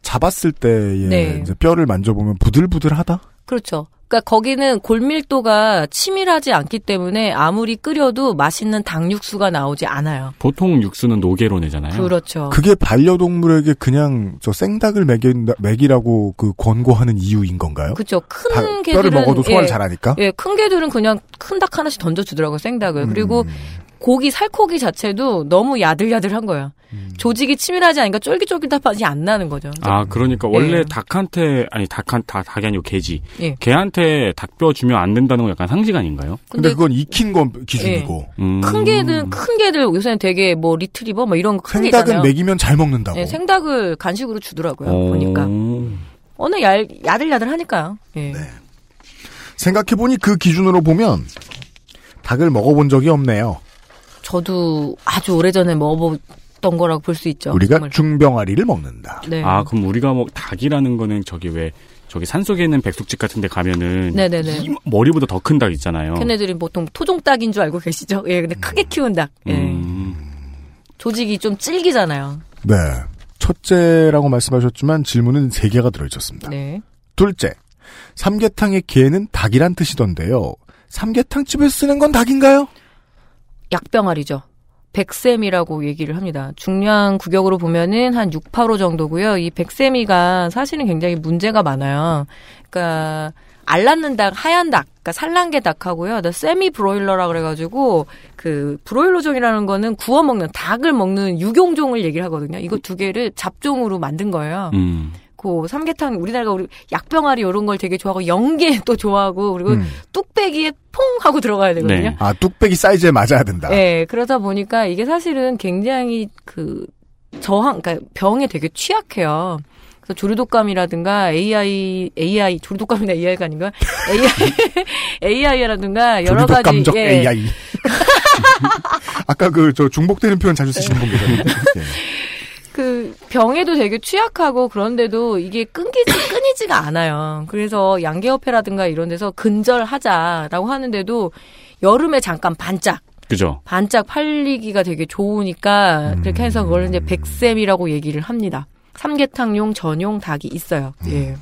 잡았을 때의 네. 이제 뼈를 만져보면 부들부들하다? 그렇죠. 그러니까 거기는 골밀도가 치밀하지 않기 때문에 아무리 끓여도 맛있는 닭 육수가 나오지 않아요. 보통 육수는 노게로 내잖아요. 그렇죠. 그게 반려동물에게 그냥 저 생닭을 먹인다, 먹이라고 그 권고하는 이유인 건가요? 그렇죠. 큰 다- 개들은 뼈를 먹어도 소화를 예, 잘하니까? 예, 큰 개들은 그냥 큰 닭 하나씩 던져주더라고요, 생닭을. 음. 그리고 고기 살코기 자체도 너무 야들야들한 거예요. 음. 조직이 치밀하지 않으니까 쫄깃쫄깃한 맛이 안 나는 거죠. 아, 그러니까 원래 예. 닭한테 아니 닭한 다 닭이 아니고 개지. 예. 개한테 닭뼈 주면 안 된다는 건 약간 상식 아닌가요? 근데 그건 익힌 건 기준이고. 음. 큰 개들 큰 개들 요새는 되게 뭐 리트리버 뭐 이런 거큰게 생닭은 있잖아요. 먹이면 잘 먹는다고. 예, 생닭을 간식으로 주더라고요. 어. 보니까 어느 얄 야들야들 하니까요. 예. 네. 생각해보니 그 기준으로 보면 닭을 먹어본 적이 없네요. 저도 아주 오래전에 먹어봤던 거라고 볼 수 있죠. 우리가 정말. 중병아리를 먹는다. 네. 아, 그럼 우리가 뭐 닭이라는 거는 저기 왜 저기 산속에 있는 백숙집 같은 데 가면은 네네네. 이 머리보다 더 큰 닭 있잖아요. 걔네들이 보통 토종닭인 줄 알고 계시죠? 예, 근데 크게 키운 닭. 예. 음. 조직이 좀 질기잖아요. 네. 첫째라고 말씀하셨지만 질문은 세 개가 들어 있었습니다. 네. 둘째, 삼계탕의 개는 닭이란 뜻이던데요. 삼계탕 집에 쓰는 건 닭인가요? 약병아리죠. 백세미라고 얘기를 합니다. 중량 구격으로 보면은 한 6, 8호 정도고요. 이 백세미가 사실은 굉장히 문제가 많아요. 그러니까 알 낳는 닭, 하얀 닭, 그러니까 산란계 닭하고요. 나 세미 브로일러라 그래가지고 그 브로일러종이라는 거는 구워 먹는 닭을 먹는 육용종을 얘기를 하거든요. 이거 두 개를 잡종으로 만든 거예요. 음. 그 삼계탕 우리나라가 우리 약병아리 이런 걸 되게 좋아하고 연계 또 좋아하고 그리고 음. 뚝배기에 퐁 하고 들어가야 되거든요. 네. 아, 뚝배기 사이즈에 맞아야 된다. 네, 그러다 보니까 이게 사실은 굉장히 그 저항, 그러니까 병에 되게 취약해요. 그래서 조류독감이라든가 AI, AI, 조류독감이나 AI가 아닌가? AI, AI라든가 여러 가지. 조류독감적 예. AI. 아까 그 저 중복되는 표현 자주 쓰시는 분 계셨는데. 예. 그 병에도 되게 취약하고 그런데도 이게 끊기지 끊이지가 않아요. 그래서 양계협회라든가 이런 데서 근절하자라고 하는데도 여름에 잠깐 반짝 그죠? 반짝 팔리기가 되게 좋으니까 그렇게 해서 그걸 이제 백샘이라고 얘기를 합니다. 삼계탕용 전용 닭이 있어요. 예.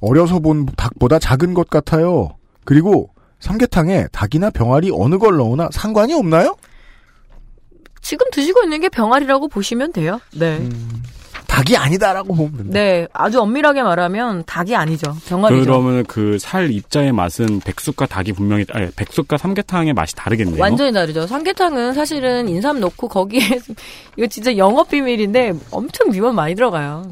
어려서 본 닭보다 작은 것 같아요. 그리고 삼계탕에 닭이나 병아리 어느 걸 넣으나 상관이 없나요? 지금 드시고 있는 게 병아리라고 보시면 돼요. 네. 닭이 아니다라고 보면. 네. 아주 엄밀하게 말하면 닭이 아니죠. 병아리죠. 그러면 그 살 입자의 맛은 백숙과 닭이 분명히 아니 백숙과 삼계탕의 맛이 다르겠네요. 완전히 다르죠. 삼계탕은 사실은 인삼 넣고 거기에 이거 진짜 영업 비밀인데 엄청 비원 많이 들어가요.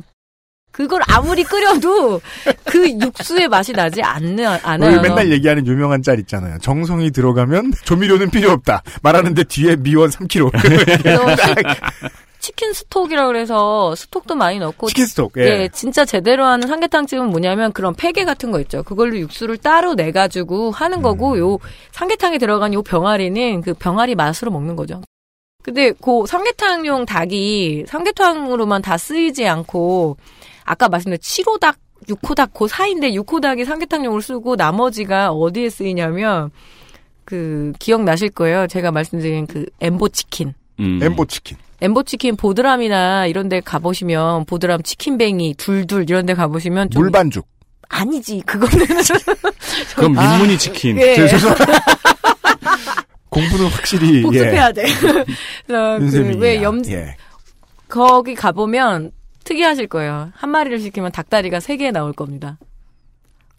그걸 아무리 끓여도 그 육수의 맛이 나지 않는 않아요. 우리 맨날 얘기하는 유명한 짤 있잖아요. 정성이 들어가면 조미료는 필요 없다. 말하는데 뒤에 미원 3kg. 그래서 치킨 스톡이라 그래서 스톡도 많이 넣고 치킨 스톡. 예. 예, 진짜 제대로 하는 삼계탕 집은 뭐냐면 그런 폐게 같은 거 있죠. 그걸로 육수를 따로 내 가지고 하는 음. 거고 요 삼계탕에 들어간 요 병아리는 그 병아리 맛으로 먹는 거죠. 근데 그 삼계탕용 닭이 삼계탕으로만 다 쓰이지 않고 아까 말씀드린 7호닭, 6호닭 그 사이인데 6호닭이 삼계탕용으로 쓰고 나머지가 어디에 쓰이냐면 그 기억나실 거예요. 제가 말씀드린 그 엠보 치킨. 음. 엠보 치킨. 엠보 치킨 보드람이나 이런 데 가보시면 보드람 치킨뱅이 둘둘 이런 데 가보시면 좀 물반죽. 아니지 그거는 그럼 민무늬 치킨. 예. 공부는 확실히 예. 복습해야 돼. 그래서 윤세민이야. 그왜 염 예. 거기 가보면 특이하실 거예요. 한 마리를 시키면 닭다리가 세개 나올 겁니다.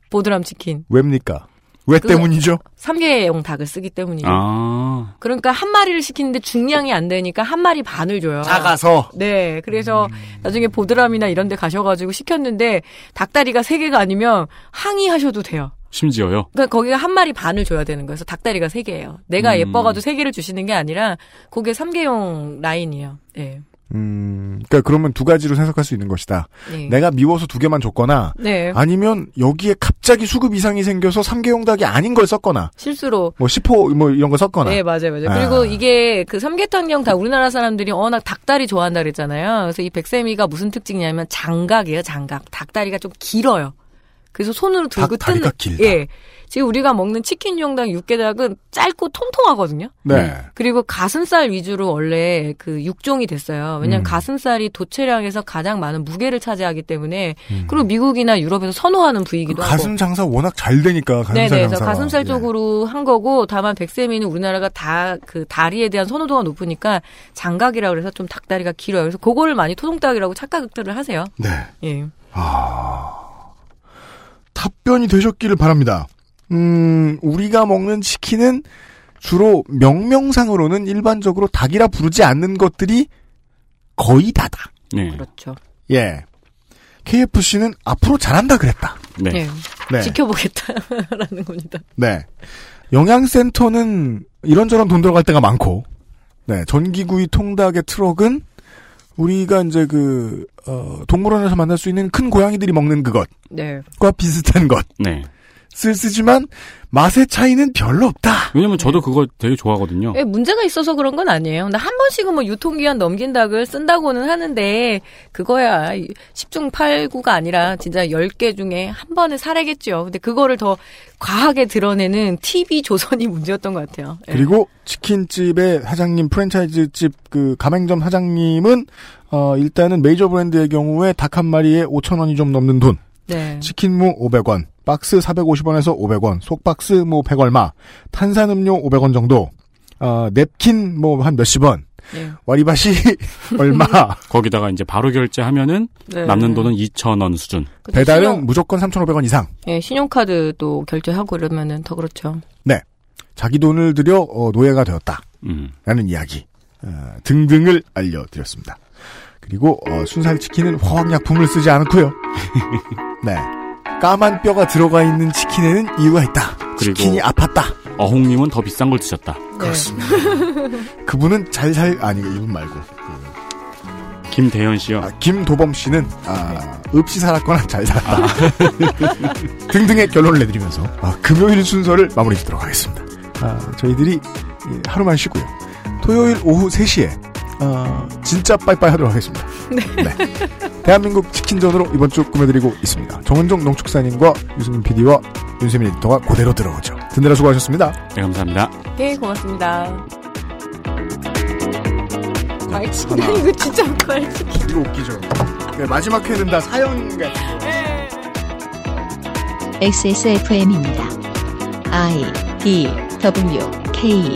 보드람 치킨. 왜입니까? 왜 그- 때문이죠? 3개용 닭을 쓰기 때문이죠. 아. 그러니까 한 마리를 시키는데 중량이 안 되니까 한 마리 반을 줘요. 작아서. 네. 그래서 나중에 보드람이나 이런 데 가셔가지고 시켰는데 닭다리가 세개가 아니면 항의하셔도 돼요. 심지어요. 그러니까 거기가 한 마리 반을 줘야 되는 거예요. 그래서 닭다리가 세개예요 내가 음. 예뻐가지고 세개를 주시는 게 아니라 그게 3개용 라인이에요. 네. 음, 그러니까 그러면 두 가지로 해석할 수 있는 것이다. 네. 내가 미워서 두 개만 줬거나 네. 아니면 여기에 갑자기 수급 이상이 생겨서 3개 용 닭이 아닌 걸 썼거나 실수로. 뭐 10호 뭐 이런 거 썼거나. 네, 맞아요, 맞아요. 아. 그리고 이게 그 삼계탕형 다 우리나라 사람들이 워낙 닭다리 좋아한다 그랬잖아요. 그래서 이 백세미가 무슨 특징이냐면 장각이에요, 장각. 닭다리가 좀 길어요. 그래서 손으로 들고 닭다리가 뜯는. 길다. 예. 지금 우리가 먹는 치킨 용닭 육개닭은 짧고 통통하거든요. 네. 그리고 가슴살 위주로 원래 그 육종이 됐어요. 왜냐면 음. 가슴살이 도체량에서 가장 많은 무게를 차지하기 때문에 음. 그리고 미국이나 유럽에서 선호하는 그 부위이기도 하고. 가슴 장사 워낙 잘 되니까 가슴살 네네, 그래서 장사가. 가슴살 예. 쪽으로 한 거고, 다만 백세미는 우리나라가 다 그 다리에 대한 선호도가 높으니까 장각이라 그래서 좀 닭다리가 길어요. 그래서 그거를 많이 토종닭이라고 착각들을 하세요. 네. 예. 답변이 되셨기를 바랍니다. 음, 우리가 먹는 치킨은 주로 명명상으로는 일반적으로 닭이라 부르지 않는 것들이 거의 다다. 네. 그렇죠. 예. KFC는 앞으로 잘한다 그랬다. 네. 네. 네. 지켜보겠다라는 겁니다. 네. 영양센터는 이런저런 돈 들어갈 때가 많고, 네. 전기구이 통닭의 트럭은 우리가 이제 그, 어, 동물원에서 만날 수 있는 큰 고양이들이 먹는 그것과 네. 비슷한 것을 네. 쓰지만 맛의 차이는 별로 없다. 왜냐면 저도 그거 되게 좋아하거든요. 예, 문제가 있어서 그런 건 아니에요. 근데 한 번씩은 뭐 유통기한 넘긴 닭을 쓴다고는 하는데, 그거야, 10중 8구가 아니라 진짜 10개 중에 한 번에 살아겠죠. 근데 그거를 더 과하게 드러내는 TV 조선이 문제였던 것 같아요. 예. 그리고 치킨집의 사장님, 프랜차이즈집 그 가맹점 사장님은 어 일단은 메이저 브랜드의 경우에 닭 한 마리에 5천 원이 좀 넘는 돈. 네. 치킨무 500원, 박스 450원에서 500원, 속박스 뭐 100얼마, 탄산음료 500원 정도, 어, 냅킨 뭐 한 몇십 원, 예. 와리바시 얼마, 거기다가 이제 바로 결제하면은 네. 남는 돈은 2,000원 수준. 그쵸, 배달은 신용- 무조건 3,500원 이상. 예, 신용카드도 결제하고 이러면은 더 그렇죠. 네. 자기 돈을 들여 어, 노예가 되었다. 음. 라는 이야기 어, 등등을 알려드렸습니다. 그리고 어, 순살 치킨은 화학약품을 쓰지 않고요. 네. 까만 뼈가 들어가 있는 치킨에는 이유가 있다. 그리고- 치킨이 아팠다. 어홍님은 더 비싼 걸 드셨다. 그렇습니다. 그분은 잘 살 아니 이분 말고 김대현 씨요. 아, 김도범 씨는 아, 없이 살았거나 잘 살았다. 등등의 결론을 내드리면서 아, 금요일 순서를 마무리 짓도록 하겠습니다. 아, 저희들이 예, 하루만 쉬고요. 토요일 오후 3시에 아, 진짜 빠이빠이 하도록 하겠습니다. 네. 대한민국 치킨전으로 이번 주 꾸며드리고 있습니다. 정은정 농축사님과 유승민 PD와 윤세민 에디터가 그대로 들어오죠. 듣느라 수고하셨습니다. 네, 감사합니다. 예, 고맙습니다. 과일치킨 이거 진짜 과일치킨. 이거 웃기죠. 네, 마지막 회는 다 사연 같은 거. XSFM입니다. I D W K